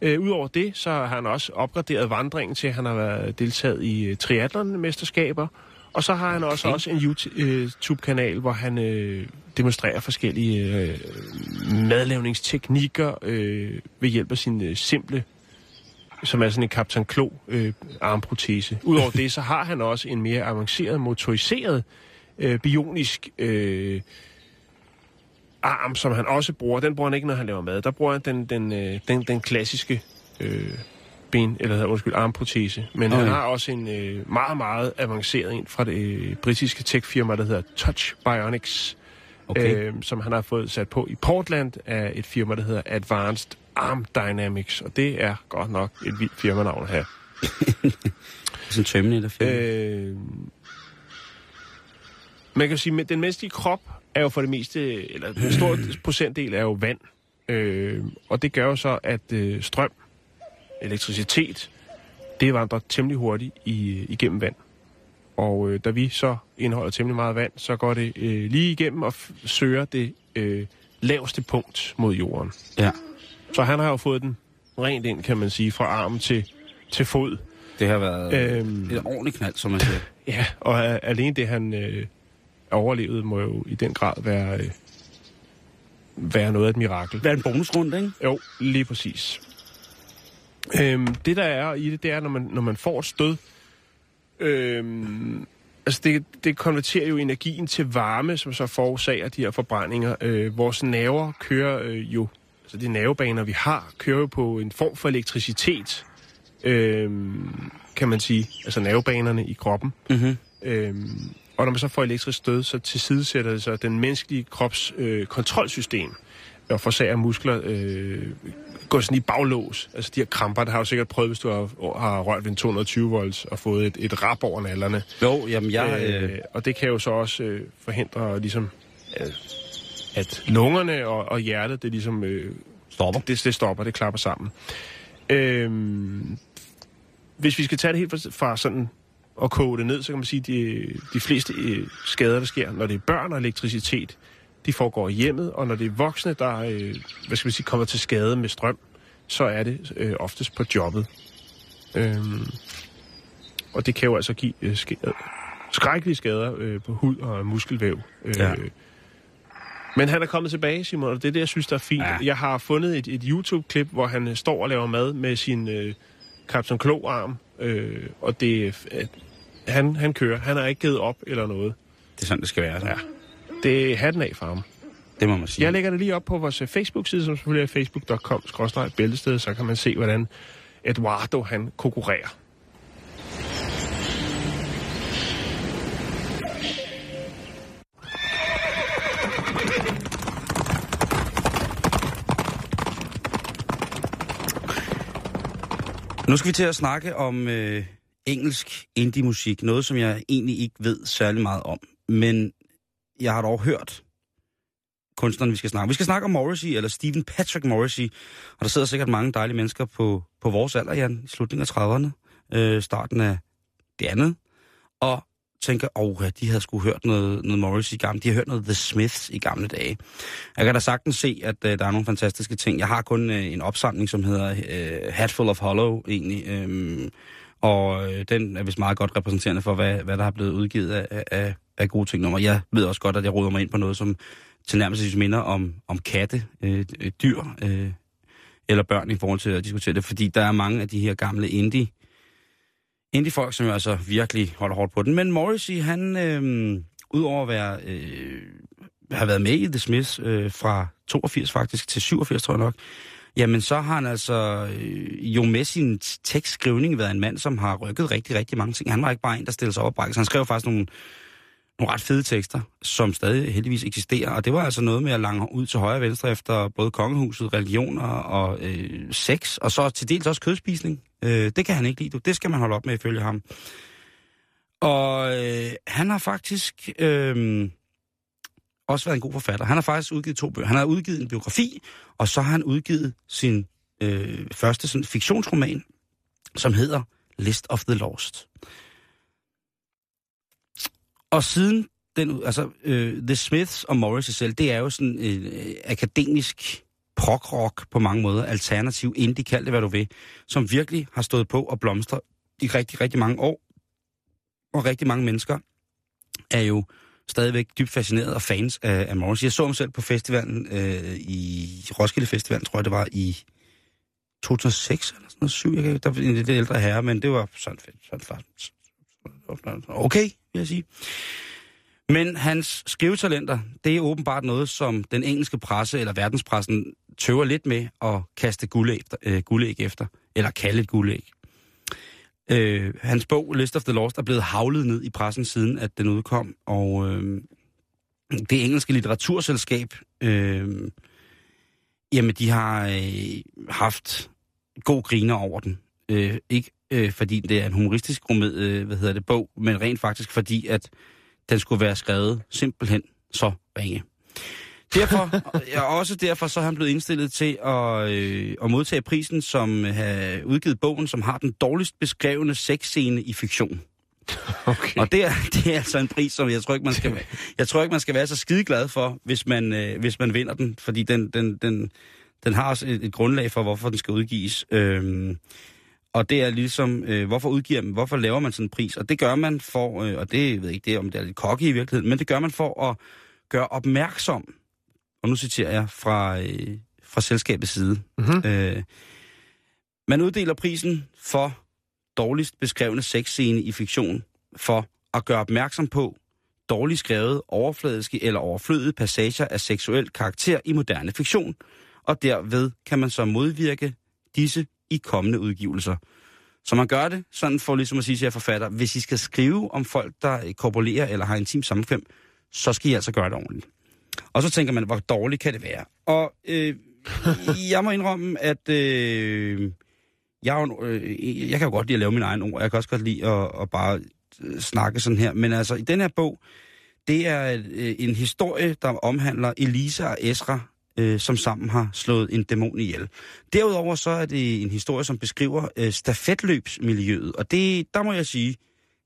Øh, Udover det, så har han også opgraderet vandringen til, at han har været deltaget i øh, triathlon-mesterskaber, og så har han også, Okay. også en YouTube- øh, YouTube-kanal, hvor han øh, demonstrerer forskellige øh, madlavningsteknikker øh, ved hjælp af sin øh, simple, som er sådan en Captain Klo øh, armprotese. Udover <laughs> det, så har han også en mere avanceret, motoriseret, øh, bionisk øh, arm, som han også bruger. Den bruger han ikke, når han laver mad. Der bruger han den, den, øh, den, den klassiske øh, ben, eller undskyld, armprotese. Men okay. han har også en øh, meget, meget avanceret en fra det øh, britiske tech-firma, der hedder Touch Bionics, Okay. øh, som han har fået sat på i Portland af et firma, der hedder Advanced Arm Dynamics. Og det er godt nok et vildt firmanavn at have. <laughs> Sådan en Terminator-film. Øh, man kan sige, at den menneskelige krop er jo for det meste, eller en stor <clears throat> procentdel er jo vand. Øh, og det gør jo så, at øh, strøm, elektricitet, det vandrer temmelig hurtigt i, igennem vand. Og øh, da vi så indeholder temmelig meget vand, så går det øh, lige igennem og f- søger det øh, laveste punkt mod jorden. Ja. Så han har jo fået den rent ind, kan man sige, fra arm til, til fod. Det har været Øhm. et ordentligt knald, som man siger. <laughs> Ja, og øh, alene det, han øh, overlevede, må jo i den grad være, øh, være noget af et mirakel. Er en bonusrunde, ikke? Jo, lige præcis. Øhm, det, der er i det, det er, når man, når man får et stød, øhm, altså det, det konverterer jo energien til varme, som så forårsager de her forbrændinger. Øh, vores nerver kører øh, jo, altså de nervebaner, vi har, kører jo på en form for elektricitet, øhm, kan man sige, altså nervebanerne i kroppen. Mm-hmm. Øhm, og når man så får elektrisk stød, så tilsidesætter det så den menneskelige krops øh, kontrolsystem og forsager muskler øh, går sådan i baglås. Altså de her kramper, der har du sikkert prøvet, hvis du har, har rørt ved en 220 volts og fået et, et rap over nallerne. Jo, jamen jeg... Øh, Øh, og det kan jo så også øh, forhindre ligesom, øh, at lungerne og, og hjertet, det ligesom... Øh, stopper. det, det stopper, det klapper sammen. Øhm, hvis vi skal tage det helt fra, fra sådan og koge det ned, så kan man sige, at de, de fleste øh, skader, der sker, når det er børn og elektricitet, de foregår i hjemmet, og når det er voksne, der øh, hvad skal vi sige, kommer til skade med strøm, så er det øh, oftest på jobbet. Øhm, og det kan jo altså give øh, skader, skrækkelige skader øh, på hud og muskelvæv. Øh, Ja. Men han er kommet tilbage, Simon, og det er det, jeg synes, der er fint. Ja. Jeg har fundet et, et YouTube-klip, hvor han øh, står og laver mad med sin øh, Captain Klo-arm, øh, og det at han, han kører. Han har ikke givet op eller noget. Det er sådan, det skal være. Så. Ja. Det er hatten af for ham. Det må man sige. Jeg lægger det lige op på vores øh, Facebook-side, som selvfølgelig er facebook.com-bæltested, så kan man se, hvordan Eduardo han konkurrerer. Nu skal vi til at snakke om øh, engelsk indie-musik. Noget, som jeg egentlig ikke ved særlig meget om. Men jeg har dog hørt kunstneren, vi skal snakke om. Vi skal snakke om Morrissey, eller Stephen Patrick Morrissey. Og der sidder sikkert mange dejlige mennesker på, på vores alder, Jan, i slutningen af 30'erne, øh, starten af det andet, og tænker, åh, oh, de havde sgu hørt noget, noget Morrissey i gamle. De har hørt noget The Smiths i gamle dage. Jeg kan da sagtens se, at øh, der er nogle fantastiske ting. Jeg har kun øh, en opsamling, som hedder øh, Hatful of Hollow, egentlig. Øh, og øh, den er vist meget godt repræsenterende for, hvad, hvad der er blevet udgivet af, af, af gode ting nummer. Jeg ved også godt, at jeg råder mig ind på noget, som tilnærmelsesvis minder om, om katte, øh, dyr øh, eller børn i forhold til at diskutere det. Fordi der er mange af de her gamle indie indie-folk, som jo altså virkelig holder hårdt på den. Men Morrissey, han, øh, udover at være øh, have været med i The Smiths øh, fra 82 faktisk til 87, tror jeg nok, jamen så har han altså øh, jo med sin tekstskrivning været en mand, som har rykket rigtig, rigtig mange ting. Han var ikke bare en, der stillede sig op og Han skrev faktisk nogle, nogle ret fede tekster, som stadig heldigvis eksisterer. Og det var altså noget med at lange ud til højre og venstre efter både kongehuset, religioner og øh, sex, og så til dels også kødspisning. Øh, det kan han ikke lide, du. Det skal man holde op med ifølge ham. Og øh, han har faktisk øh, også været en god forfatter. Han har faktisk udgivet to bøger. Han har udgivet en biografi, og så har han udgivet sin øh, første sådan, fiktionsroman, som hedder List of the Lost. Og siden den, altså, øh, The Smiths og Morrissey selv, det er jo sådan øh, akademisk prog-rock på mange måder, alternativ indie, kald det hvad du vil, som virkelig har stået på og blomstret i rigtig, rigtig mange år. Og rigtig mange mennesker er jo stadigvæk dybt fascineret og fans af, af Morrissey. Jeg så ham selv på festivalen øh, i Roskilde Festival, tror jeg det var, i 2006 eller sådan noget, 7, jeg kan, der var en lidt ældre herre, men det var sådan fedt. Sådan, okay, vil jeg sige. Men hans skrivetalenter, det er åbenbart noget, som den engelske presse eller verdenspressen tøver lidt med at kaste guldæg, øh, guldæg efter, eller kalde et guldæg. Øh, hans bog, List of the Lost, er blevet havlet ned i pressen siden, at den udkom, og øh, det engelske litteraturselskab, øh, jamen de har øh, haft god griner over den. Øh, ikke øh, fordi det er en humoristisk romed, øh, hvad hedder det, bog, men rent faktisk fordi, at den skulle være skrevet simpelthen så ringe. Derfor, <laughs> og også derfor så er han blevet indstillet til at, øh, at modtage prisen, som har udgivet bogen, som har den dårligst beskrevne sexscene i fiktion. Okay. Og det er, <laughs> det er altså en pris, som jeg tror ikke, man skal, jeg tror ikke, man skal være så skideglad for, hvis man, øh, hvis man vinder den, fordi den, den, den, den har også et, et grundlag for, hvorfor den skal udgives. Øhm, og det er ligesom, øh, hvorfor udgiver man, hvorfor laver man sådan en pris? Og det gør man for, øh, og det jeg ved ikke, det er, om det er lidt kokke i virkeligheden, men det gør man for at gøre opmærksom og nu citerer jeg fra, øh, fra selskabets side. Mm-hmm. Øh, man uddeler prisen for dårligst beskrevne sexscene i fiktion for at gøre opmærksom på dårligt skrevet, overfladiske eller overflødige passager af seksuel karakter i moderne fiktion, og derved kan man så modvirke disse i kommende udgivelser. Så man gør det sådan for ligesom at sige til jer forfatter, hvis I skal skrive om folk, der øh, korporerer eller har intim samkvem, så skal I altså gøre det ordentligt. Og så tænker man, hvor dårligt kan det være? Og øh, <laughs> jeg må indrømme, at øh, jeg, øh, jeg kan jo godt lide at lave min egen ord. Jeg kan også godt lide at, at bare øh, snakke sådan her. Men altså, i den her bog, det er øh, en historie, der omhandler Elisa og Esra, øh, som sammen har slået en dæmon ihjel. Derudover så er det en historie, som beskriver øh, stafetløbsmiljøet. Og det, der må jeg sige,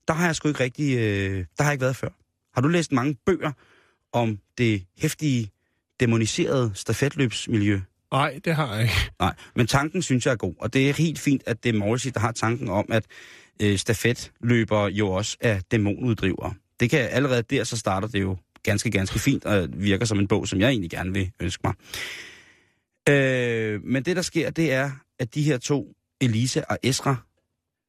der har jeg sgu ikke rigtig, øh, der har jeg ikke været før. Har du læst mange bøger om det hæftige, demoniserede stafetløbsmiljø? Nej, det har jeg ikke. Nej, men tanken synes jeg er god, og det er helt fint, at det er Morrissey, der har tanken om, at øh, stafetløber jo også er dæmonuddrivere. Det kan allerede der, så starter det jo ganske, ganske fint, og virker som en bog, som jeg egentlig gerne vil ønske mig. Øh, men det, der sker, det er, at de her to, Elisa og Esra,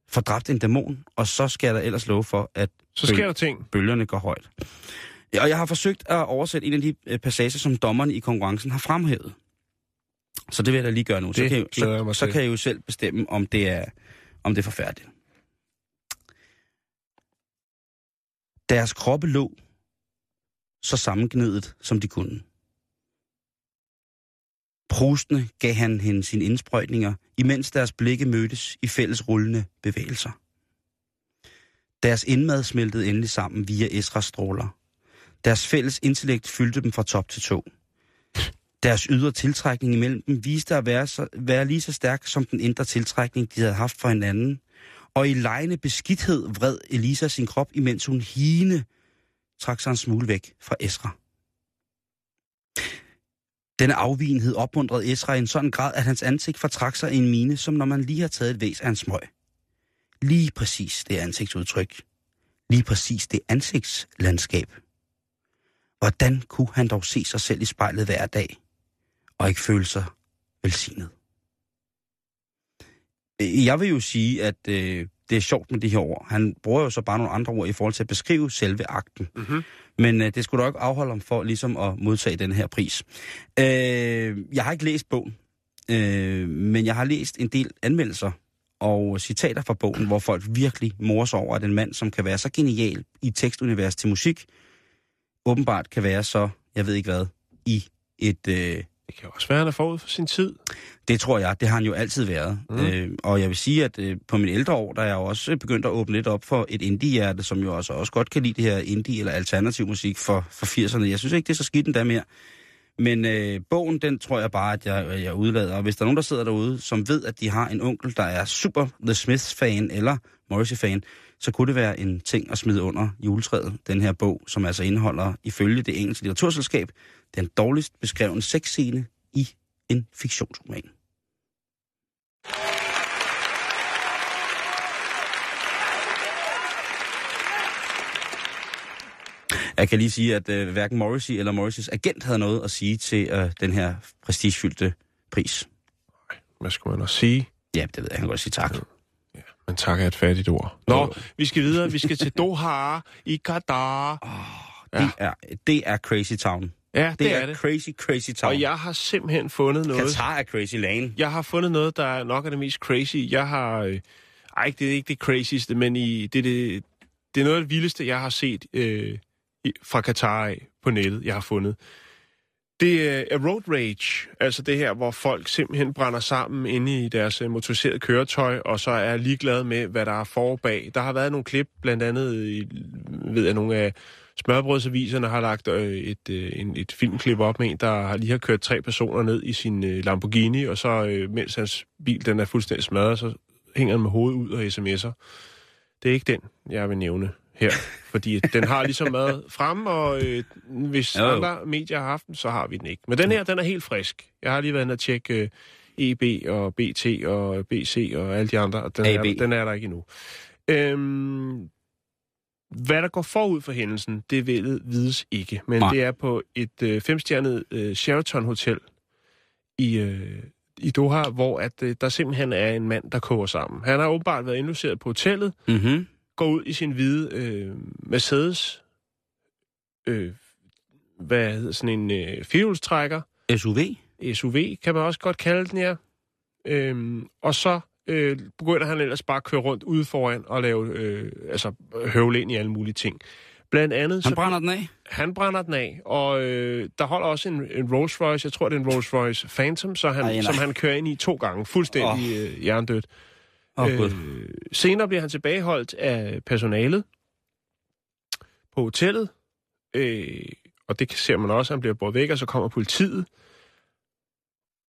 får dræbt en dæmon, og så skal der ellers love for, at så sker der ting. bølgerne går højt. Og jeg har forsøgt at oversætte en af de øh, passager, som dommerne i konkurrencen har fremhævet. Så det vil jeg da lige gøre nu. Det så kan, jeg, så, så kan jeg jo selv bestemme, om det er, om det er forfærdeligt. Deres kroppe lå så sammengnedet, som de kunne. Prustende gav han hende sine indsprøjtninger, imens deres blikke mødtes i fælles rullende bevægelser. Deres indmad smeltede endelig sammen via Esras stråler. Deres fælles intellekt fyldte dem fra top til to. Deres ydre tiltrækning imellem dem viste at være, så, være lige så stærk som den indre tiltrækning, de havde haft for hinanden. Og i lejende beskidthed vred Elisa sin krop, imens hun hine trak sig en smule væk fra Esra. Denne afvigenhed opmuntrede Esra i en sådan grad, at hans ansigt fortrak sig i en mine, som når man lige har taget et væs af en smøg. Lige præcis det ansigtsudtryk. Lige præcis det ansigtslandskab. Hvordan kunne han dog se sig selv i spejlet hver dag, og ikke føle sig velsignet? Jeg vil jo sige, at øh, det er sjovt med de her ord. Han bruger jo så bare nogle andre ord i forhold til at beskrive selve akten. Mm-hmm. Men øh, det skulle da ikke afholde ham for ligesom at modtage den her pris. Øh, jeg har ikke læst bogen, øh, men jeg har læst en del anmeldelser og citater fra bogen, hvor folk virkelig morer sig over, at en mand, som kan være så genial i tekstunivers til musik, åbenbart kan være så, jeg ved ikke hvad, i et... Øh, Det kan også være, at han er forud for sin tid. det tror jeg, det har han jo altid været. Mm. Øh, og jeg vil sige, at øh, på mine ældre år, der er jeg jo også begyndt at åbne lidt op for et indie-hjerte, som jo også, også godt kan lide det her indie- eller alternativ musik for, for 80'erne. Jeg synes ikke, det er så skidt endda mere. Men øh, bogen, den tror jeg bare, at jeg, jeg udlader. Og hvis der er nogen, der sidder derude, som ved, at de har en onkel, der er super The Smiths-fan eller Morrissey-fan, så kunne det være en ting at smide under juletræet, den her bog, som altså indeholder, ifølge det engelske litteraturselskab, den dårligst beskrevne sexscene i en fiktionsroman. Jeg kan lige sige, at øh, hverken Morrissey eller Morrisseys agent havde noget at sige til øh, den her prestigefyldte pris. Hvad skulle man også sige? Ja, det ved jeg, han kan godt sige tak. Men tak er et fattigt ord. Nå, vi skal videre. Vi skal til Doha i Qatar. Det, er, det er Crazy Town. Ja, Det, det er, er det. Crazy, Crazy Town. Og jeg har simpelthen fundet noget. Katar er Crazy Lane. Jeg har fundet noget, der er nok er det mest crazy. Jeg har... Øh, ej, det er ikke det crazieste, men i, det, er det, det er noget af det vildeste, jeg har set øh, fra Katar af på nettet, jeg har fundet. Det er road rage, altså det her, hvor folk simpelthen brænder sammen inde i deres øh, motoriserede køretøj, og så er ligeglade med, hvad der er for bag. Der har været nogle klip, blandt andet, i, ved jeg, nogle af smørbrødsaviserne har lagt øh, et, øh, en, et filmklip op med en, der lige har kørt tre personer ned i sin Lamborghini, og så mens hans bil den er fuldstændig smadret, så hænger han med hovedet ud og sms'er. Det er ikke den, jeg vil nævne her, fordi den har ligesom været fremme, og øh, hvis Jo, andre medier har haft den, så har vi den ikke. Men den her, den er helt frisk. Jeg har lige været inde og tjekke øh, EB og BT og BC og alle de andre, og den, er, den er der ikke endnu. Øhm, hvad der går forud for hændelsen, det ved, vides ikke. Men Nej. det er på et øh, femstjernet øh, Sheraton Hotel i, øh, i Doha, hvor at, øh, der simpelthen er en mand, der koger sammen. Han har åbenbart været indlogeret på hotellet, Mm-hmm. Går ud i sin hvide øh, Mercedes, øh, hvad hedder sådan en øh, firehjulstrækker, SUV. SUV kan man også godt kalde den, ja. Øhm, og så øh, begynder han ellers bare at køre rundt ude foran og lave, øh, altså høvle ind i alle mulige ting. Blandt andet... Han brænder den af. Han brænder den af, og øh, der holder også en, en Rolls Royce, jeg tror det er en Rolls Royce Phantom, så han, Ej, nej. som han kører ind i to gange, fuldstændig oh. øh, jerndødt. Oh, Øh, senere bliver han tilbageholdt af personalet på hotellet, øh, og det ser man også, han bliver båret væk, og så kommer politiet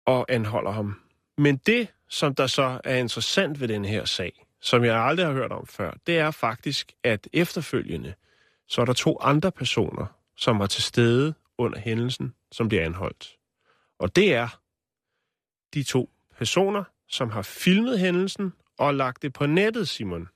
og anholder ham. Men det, som der så er interessant ved den her sag, som jeg aldrig har hørt om før, det er faktisk, at efterfølgende, så er der to andre personer, som var til stede under hændelsen, som bliver anholdt. Og det er de to personer, som har filmet hændelsen og lagt det på nettet, Simon.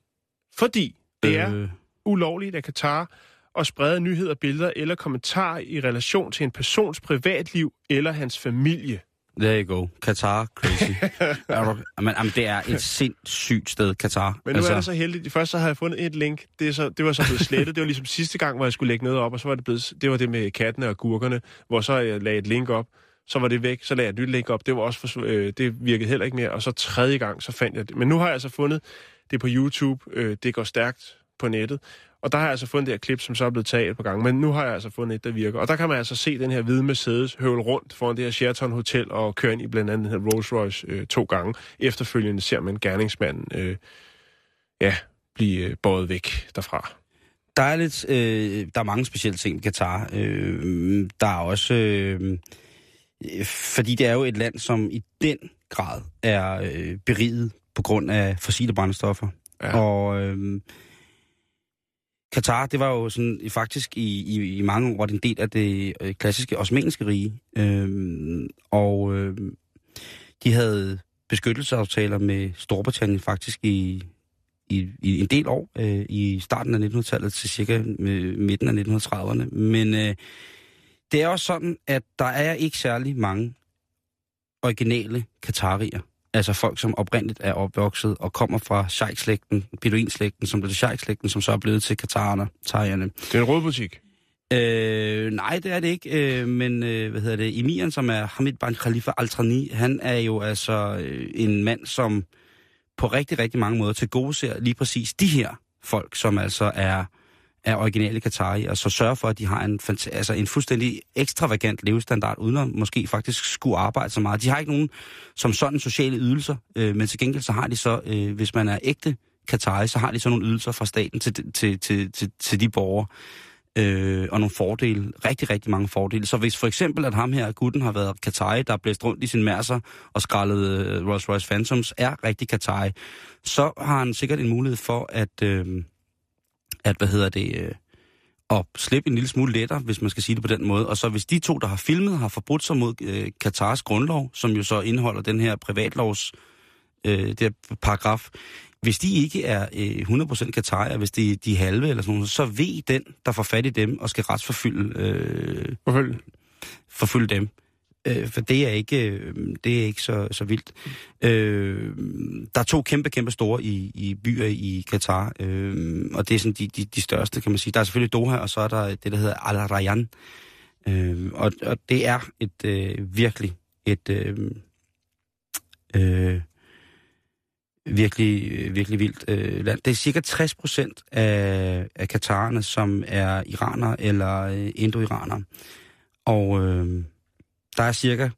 Fordi det er Øh, ulovligt af Katar at sprede nyheder, billeder eller kommentarer i relation til en persons privatliv eller hans familie. there you go. Katar, crazy. <laughs> er du, men, jamen, det er et sindssygt sted, Katar. Men nu altså... er det så heldigt. Først så havde jeg fundet et link. Det, er så, det var så blevet slettet. det var ligesom sidste gang, hvor jeg skulle lægge noget op, og så var det blevet, det var det med kattene og gurkerne, hvor så jeg lagde et link op. Så var det væk, så lagde jeg et nyt link op. Det var også for, øh, det virkede heller ikke mere. Og så tredje gang, så fandt jeg det. Men nu har jeg altså fundet det på YouTube. Øh, det går stærkt på nettet. Og der har jeg altså fundet det her klip, som så er blevet taget et par gange. Men nu har jeg altså fundet et, der virker. Og der kan man altså se den her hvide Mercedes høvle rundt foran det her Sheraton Hotel og køre ind i blandt andet den her Rolls Royce øh, to gange. Efterfølgende ser man gerningsmanden øh, ja, blive øh, båret væk derfra. Der er lidt, øh, der er mange specielle ting i Katar. Øh, der er også, øh, fordi det er jo et land, som i den grad er øh, beriget på grund af fossile brændstoffer. Ja. Og øh, Katar, det var jo sådan faktisk i, i, i mange år en del af det øh, klassiske osmanniske rige. Øh, og øh, de havde beskyttelsesaftaler med Storbritannien faktisk i, i, i en del år, øh, i starten af 1900-tallet til cirka øh, midten af 1930'erne. Men øh, det er også sådan, at der er ikke særlig mange originale katarier. Altså folk, som oprindeligt er opvokset og kommer fra Sheikh-slægten, Beduin-slægten, som blev til Sheikh-slægten, som så er blevet til Katarerne, Tajerne. Det er en rådbutik. Øh, nej, det er det ikke. Øh, men øh, hvad hedder det? Emiren, som er Hamid Ban Khalifa Al-Trani, han er jo altså øh, en mand, som på rigtig, rigtig mange måder til gode ser lige præcis de her folk, som altså er, er originale Katari, og så sørger for, at de har en, altså en fuldstændig ekstravagant levestandard, uden at måske faktisk skulle arbejde så meget. De har ikke nogen som sådan sociale ydelser, øh, men til gengæld så har de så, øh, hvis man er ægte Katari, så har de så nogle ydelser fra staten til, til, til, til, til de borgere øh, og nogle fordele, rigtig, rigtig mange fordele. Så hvis for eksempel, at ham her, gutten, har været Katari, der er blæst rundt i sin mærser og skrællet øh, Rolls Royce Phantoms, er rigtig Katari, så har han sikkert en mulighed for at, øh, at hvad hedder det, øh, at slippe en lille smule lettere, hvis man skal sige det på den måde. Og så hvis de to, der har filmet, har forbrudt sig mod øh, Katars grundlov, som jo så indeholder den her privatlovs øh, der paragraf, hvis de ikke er øh, 100% katarier, hvis de, de er halve eller sådan noget, så ved den, der får fat i dem og skal retsforfylde øh, Forfølg. forfølge dem. Øh, for det er ikke, øh, det er ikke så, så vildt. Øh, der er to kæmpe, kæmpe store i, i byer i Katar, øh, og det er sådan de, de, de største, kan man sige. Der er selvfølgelig Doha, og så er der det, der hedder Al Rayyan. Øh, og, og det er et øh, virkelig et øh, øh, virkelig, virkelig vildt øh, land. Det er cirka 60 procent af, af katarerne, som er iranere eller øh, indo-iranere. Og øh, der er cirka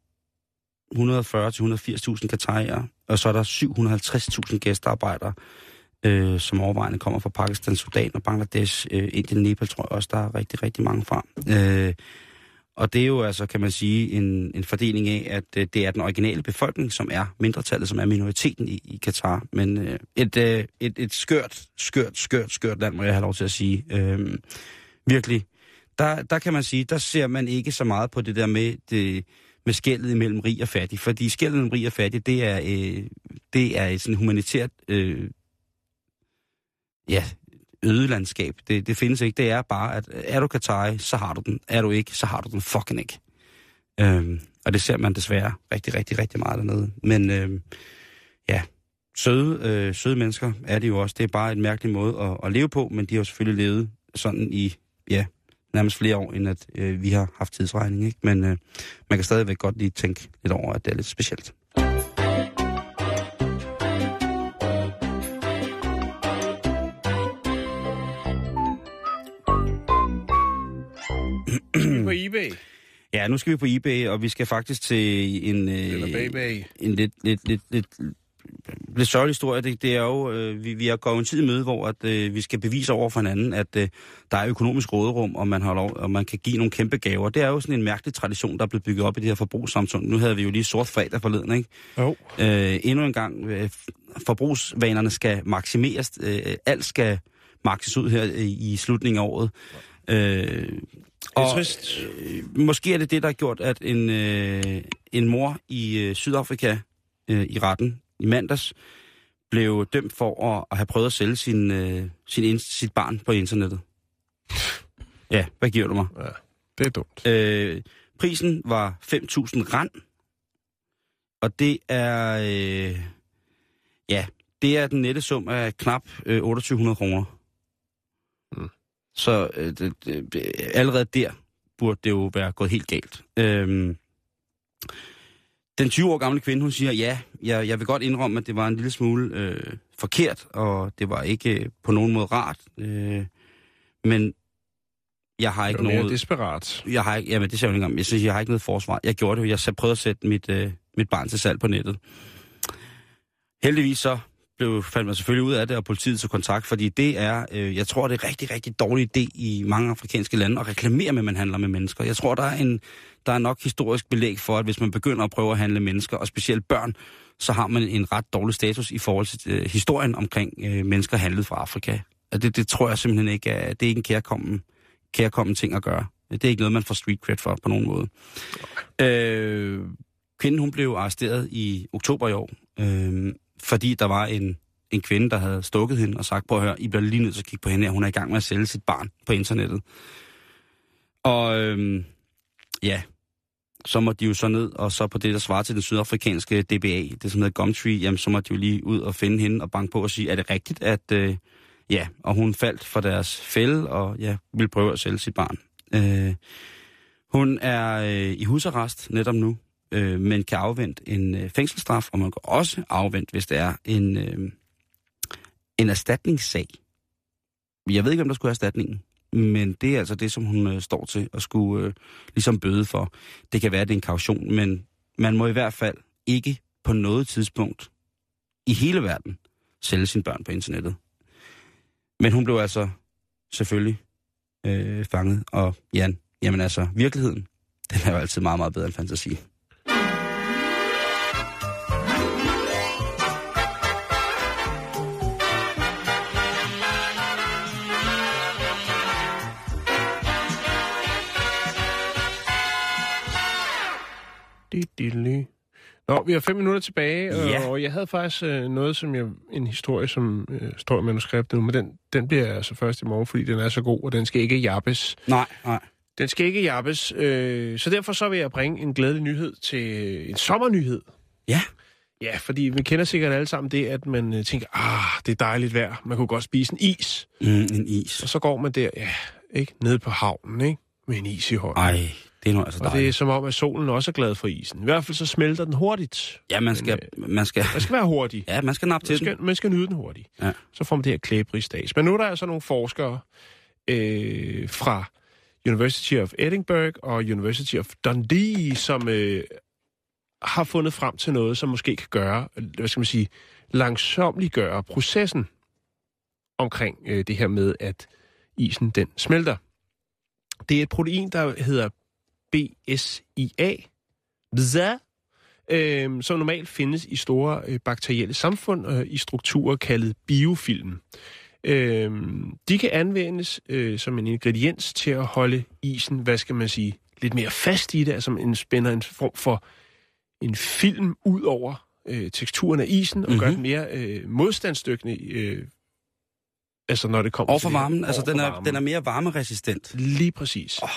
140-180.000 katarier, og så er der 750.000 gæstearbejdere, øh, som overvejende kommer fra Pakistan, Sudan og Bangladesh, øh, Indien, Nepal, tror jeg også, der er rigtig, rigtig mange fra. Øh, og det er jo altså, kan man sige, en, en fordeling af, at øh, det er den originale befolkning, som er mindretallet, som er minoriteten i, i Katar. Men øh, et, øh, et, et skørt, skørt, skørt, skørt land, må jeg have lov til at sige. Øh, virkelig. Der, der kan man sige, der ser man ikke så meget på det der med, det, med skældet imellem rig og fattig. Fordi skældet mellem rig og fattig, det er, øh, det er et sådan humanitært øh, ja, ødelandskab. Det, det findes ikke. Det er bare, at er du Katari, så har du den. Er du ikke, så har du den fucking ikke. Øhm, og det ser man desværre rigtig, rigtig, rigtig meget dernede. Men øhm, ja, søde, øh, søde mennesker er det jo også. Det er bare en mærkelig måde at, at leve på, men de har jo selvfølgelig levet sådan i, ja, nærmest flere år, end at øh, vi har haft tidsregning. Ikke? Men øh, man kan stadigvæk godt lige tænke lidt over, at det er lidt specielt. på eBay. Ja, nu skal vi på eBay, og vi skal faktisk til en, Eller øh, Baybay. en lidt, lidt, lidt, lidt, lidt sørgelig historie. Det, det er jo, øh, vi, vi er gået en tid i møde, hvor at, øh, vi skal bevise over for hinanden, at øh, der er økonomisk råderum, og man, har lov, og man kan give nogle kæmpe gaver. Det er jo sådan en mærkelig tradition, der er blevet bygget op i det her forbrugssamfund. Nu havde vi jo lige sort fredag forleden, ikke? Jo. Øh, endnu en gang, øh, forbrugsvanerne skal maksimeres. Øh, alt skal makses ud her øh, i slutningen af året. Øh, Det er trist. Øh, måske er det det, der har gjort, at en, øh, en mor i øh, Sydafrika øh, i retten i mandags blev dømt for at, at have prøvet at sælge sin, øh, sin, in- sit barn på internettet. Ja, hvad giver du mig? Ja, det er dumt. Øh, prisen var 5.000 rand, og det er, øh, ja, det er den nette sum af knap øh, 2800 kroner. Mm. Så øh, det, det, allerede der burde det jo være gået helt galt. Øhm, den 20 år gamle kvinde, hun siger, ja, jeg, jeg vil godt indrømme, at det var en lille smule øh, forkert, og det var ikke øh, på nogen måde rart. Øh, men jeg har ikke noget... desperat. Jeg har ikke, jamen det siger jeg ikke engang. Jeg synes, jeg har ikke noget forsvar. Jeg gjorde det jo. Jeg prøvede at sætte mit, øh, mit barn til salg på nettet. Heldigvis så blev, fandt man selvfølgelig ud af det, og politiet tog kontakt, fordi det er, øh, jeg tror, det er rigtig, rigtig dårlig idé i mange afrikanske lande at reklamere med, at man handler med mennesker. Jeg tror, der er, en, der er nok historisk belæg for, at hvis man begynder at prøve at handle mennesker, og specielt børn, så har man en ret dårlig status i forhold til øh, historien omkring øh, mennesker handlet fra Afrika. Og det, det tror jeg simpelthen ikke er, det er ikke en kærkommen, kærkommen ting at gøre. Det er ikke noget, man får street cred for på nogen måde. Øh, kvinden hun blev arresteret i oktober i år, øh, fordi der var en, en kvinde, der havde stukket hende og sagt, prøv at høre, I bliver lige nødt til at kigge på hende her. Hun er i gang med at sælge sit barn på internettet. Og øhm, ja, så må de jo så ned, og så på det, der svarer til den sydafrikanske DBA, det som hedder Gumtree, jamen så må de jo lige ud og finde hende og banke på og sige, er det rigtigt, at øh, ja, og hun faldt for deres fælde, og ja, ville prøve at sælge sit barn. Øh, hun er øh, i husarrest netop nu, øh, men kan afvente en øh, fængselsstraf, og man kan også afvente, hvis det er en, øh, en erstatningssag. Jeg ved ikke, om der skulle have erstatningen, men det er altså det, som hun øh, står til at skulle øh, ligesom bøde for. Det kan være, at det er en kaution, men man må i hvert fald ikke på noget tidspunkt i hele verden sælge sine børn på internettet. Men hun blev altså selvfølgelig øh, fanget, og Jan, jamen altså, virkeligheden, den er jo altid meget, meget bedre end fantasi. Di-di-li. Nå, vi har fem minutter tilbage, og, Ja. og jeg havde faktisk øh, noget, som jeg, en historie, som øh, står i manuskriptet nu, men den, den bliver altså først i morgen, fordi den er så god, og den skal ikke jappes. Nej, nej. Den skal ikke jappes, øh, så derfor så vil jeg bringe en glædelig nyhed til øh, en sommernyhed. Ja, Ja, fordi vi kender sikkert alle sammen det, at man øh, tænker, ah, det er dejligt vejr, man kunne godt spise en is. mm, en is. Og så går man der, ja, ikke, nede på havnen, ikke, med en is i hånden. Ej, det er nu altså Og det er dejligt. som om, at solen også er glad for isen. I hvert fald så smelter den hurtigt. Ja, man skal, man skal, Man skal være hurtig. ja, man skal nappe Man til den. skal, man skal nyde den hurtigt. Ja. Så får man det her klæbrige stats. Men nu er der altså nogle forskere øh, fra University of Edinburgh og University of Dundee, som øh, har fundet frem til noget, som måske kan gøre, hvad skal man sige, langsomliggøre processen omkring øh, det her med, at isen den smelter. Det er et protein, der hedder BSIA, BZA, øh, som normalt findes i store øh, bakterielle samfund øh, i strukturer kaldet biofilm. Øh, de kan anvendes øh, som en ingrediens til at holde isen, hvad skal man sige, lidt mere fast i det, altså en spænder en form for en film ud over øh, teksturen af isen, og mm-hmm. gør Mhm. den mere øh, modstandsdygtig, øh, altså når det kommer Over til for det varmen, altså den er, varmen. den er mere varmeresistent. Lige præcis. Åh.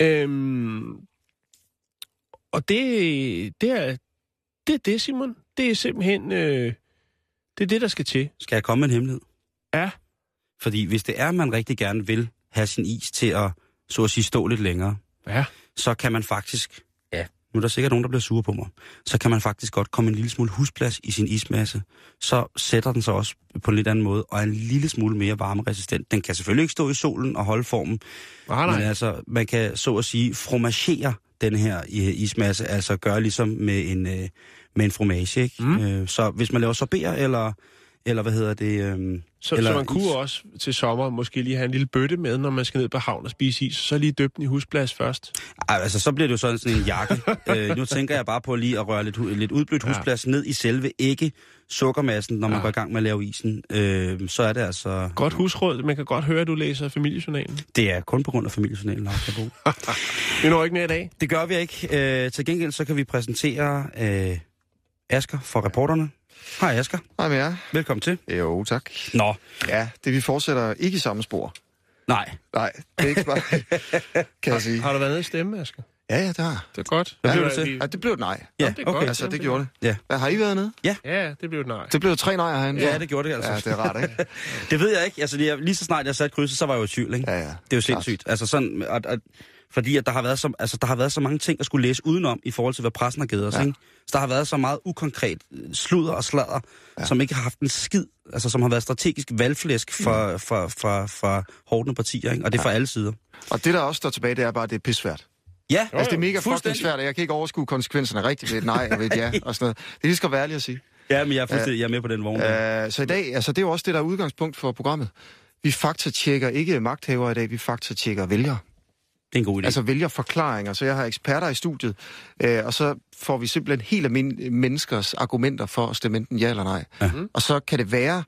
Øhm, og det, det er det, er det, Simon. Det er simpelthen øh, det er det, der skal til. Skal jeg komme med en hemmelighed? Ja. Fordi hvis det er, man rigtig gerne vil have sin is til at, så at sige, stå lidt længere, Ja. så kan man faktisk, nu er der sikkert nogen, der bliver sure på mig, så kan man faktisk godt komme en lille smule husplads i sin ismasse. Så sætter den sig også på en lidt anden måde, og er en lille smule mere varmeresistent. Den kan selvfølgelig ikke stå i solen og holde formen, Nej, men altså, man kan så at sige fromagere den her øh, ismasse, altså gøre ligesom med en, øh, med en fromage, ikke? Mm. Øh, så hvis man laver sorber, eller, eller hvad hedder det... Øh, Så, eller så man kunne is. også til sommer måske lige have en lille bøtte med, når man skal ned på havn og spise is, så lige døbe den i husplads først. Ej, altså, så bliver det jo sådan, sådan en jakke. <laughs> øh, nu tænker jeg bare på lige at røre lidt, lidt udblødt Ja. husplads ned i selve ikke sukkermassen, når man Ja. går i gang med at lave isen. Øh, så er det altså... Godt husråd. Man kan godt høre, at du læser familiejournalen. Det er kun på grund af familiejournalen, Lars Kabo. <laughs> Vi når ikke mere i dag. Det gør vi ikke. Øh, til gengæld så kan vi præsentere øh, Asker for reporterne. Hej Asker, Hej med jer. velkommen til. Jo, tak. Nå, Ja, det vi fortsætter ikke i samme spor. nej. Nej, det er ikke bare, <laughs> kan jeg sige. Har du været nede i stemme, Asger? Ja, ja, det har Det er godt. Hvad ja, blev det til? Ja, det blev et nej. Ja, det er godt. okay. Altså, det gjorde det. Ja. Hvad, har I været nede? Ja, det blev et nej. Det blev tre nejer herinde. Ja, det gjorde det altså. Ja, det er rart, ikke? <laughs> Det ved jeg ikke. Altså, lige, lige så snart jeg satte krydset, så var jeg jo i tvivl, ikke? Ja, ja. Det er jo sindssygt. Altså sådan, at, at, fordi at der har, været så, altså, der har været så mange ting at skulle læse udenom i forhold til, hvad pressen har givet os. Ja. Ja. Ikke? Så der har været så meget ukonkret øh, sludder og sladder, ja. Ja. som ikke har haft en skid, altså som har været strategisk valgflæsk for, for, for, for hårdende partier, ikke? og det er fra alle sider. Og det, der også står tilbage, det er bare, at det er pissvært. Ja, Altså, det er mega fucking svært, og jeg kan ikke overskue konsekvenserne rigtigt ved et nej og ved et ja <laughs> og sådan noget. Det er lige skal være ærlig at sige. Ja, men jeg er, fuldstændig, jeg er med på den vogn. Uh, så i dag, altså det er jo også det, der er udgangspunkt for programmet. Vi faktatjekker ikke magthavere i dag, vi faktatjekker vælgere. Det er en god idé. Altså vælgerforklaringer, så jeg har eksperter i studiet, øh, og så får vi simpelthen helt almindelige menneskers argumenter for at stemme enten ja eller nej. Ja. Og så kan det være,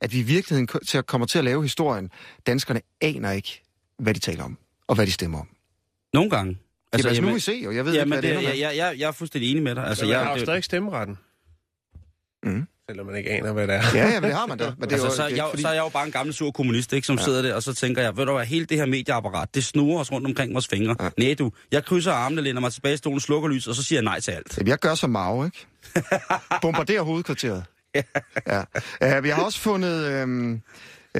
at vi i virkeligheden til at kommer til at lave historien. Danskerne aner ikke, hvad de taler om, og hvad de stemmer om. Nogle gange. Altså, jamen, altså, nu må vi se, og jeg ved jamen, ikke, hvad det, det, ender jeg, jeg, jeg, jeg er fuldstændig enig med dig. Altså, Altså, jeg jeg, har jo stadig stemmeretten. Mm. Selvom man ikke aner, hvad det er. Ja, ja, men det har man da. Men det er Altså, jo, så, det er jeg, fordi- så er jeg jo bare en gammel sur kommunist, ikke, som ja. sidder der, og så tænker jeg, ved du hvad, hele det her medieapparat, det snurrer os rundt omkring vores fingre. Ja. Nej du, jeg krydser armene, læner mig tilbage i stolen, slukker lys, og så siger jeg nej til alt. Jamen, jeg gør som Mao, ikke? <laughs> Bombarderer hovedkvarteret. ja. Uh, vi har også fundet, øhm,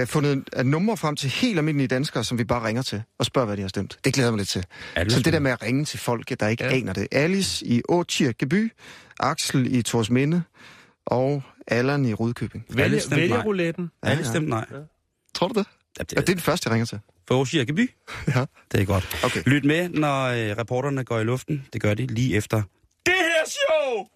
uh, fundet uh, numre frem til helt almindelige danskere, som vi bare ringer til og spørger, hvad de har stemt. Det glæder jeg mig lidt til. Ja, er Så det der med at ringe til folk, der ikke Ja. ja. aner det. Alice i Åtjirkeby, Axel i Torsminde og Allan i Rudkøbing. Vælger, stemte vælger nej. rouletten. Ja, Alle ja. stemt nej. Tror du det? Ja, det, Ja, det er den første, jeg ringer til. For Aarhus Kirkeby? <laughs> Ja. Det er godt. Okay. Lyt med, når øh, reporterne går i luften. Det gør de lige efter det her show!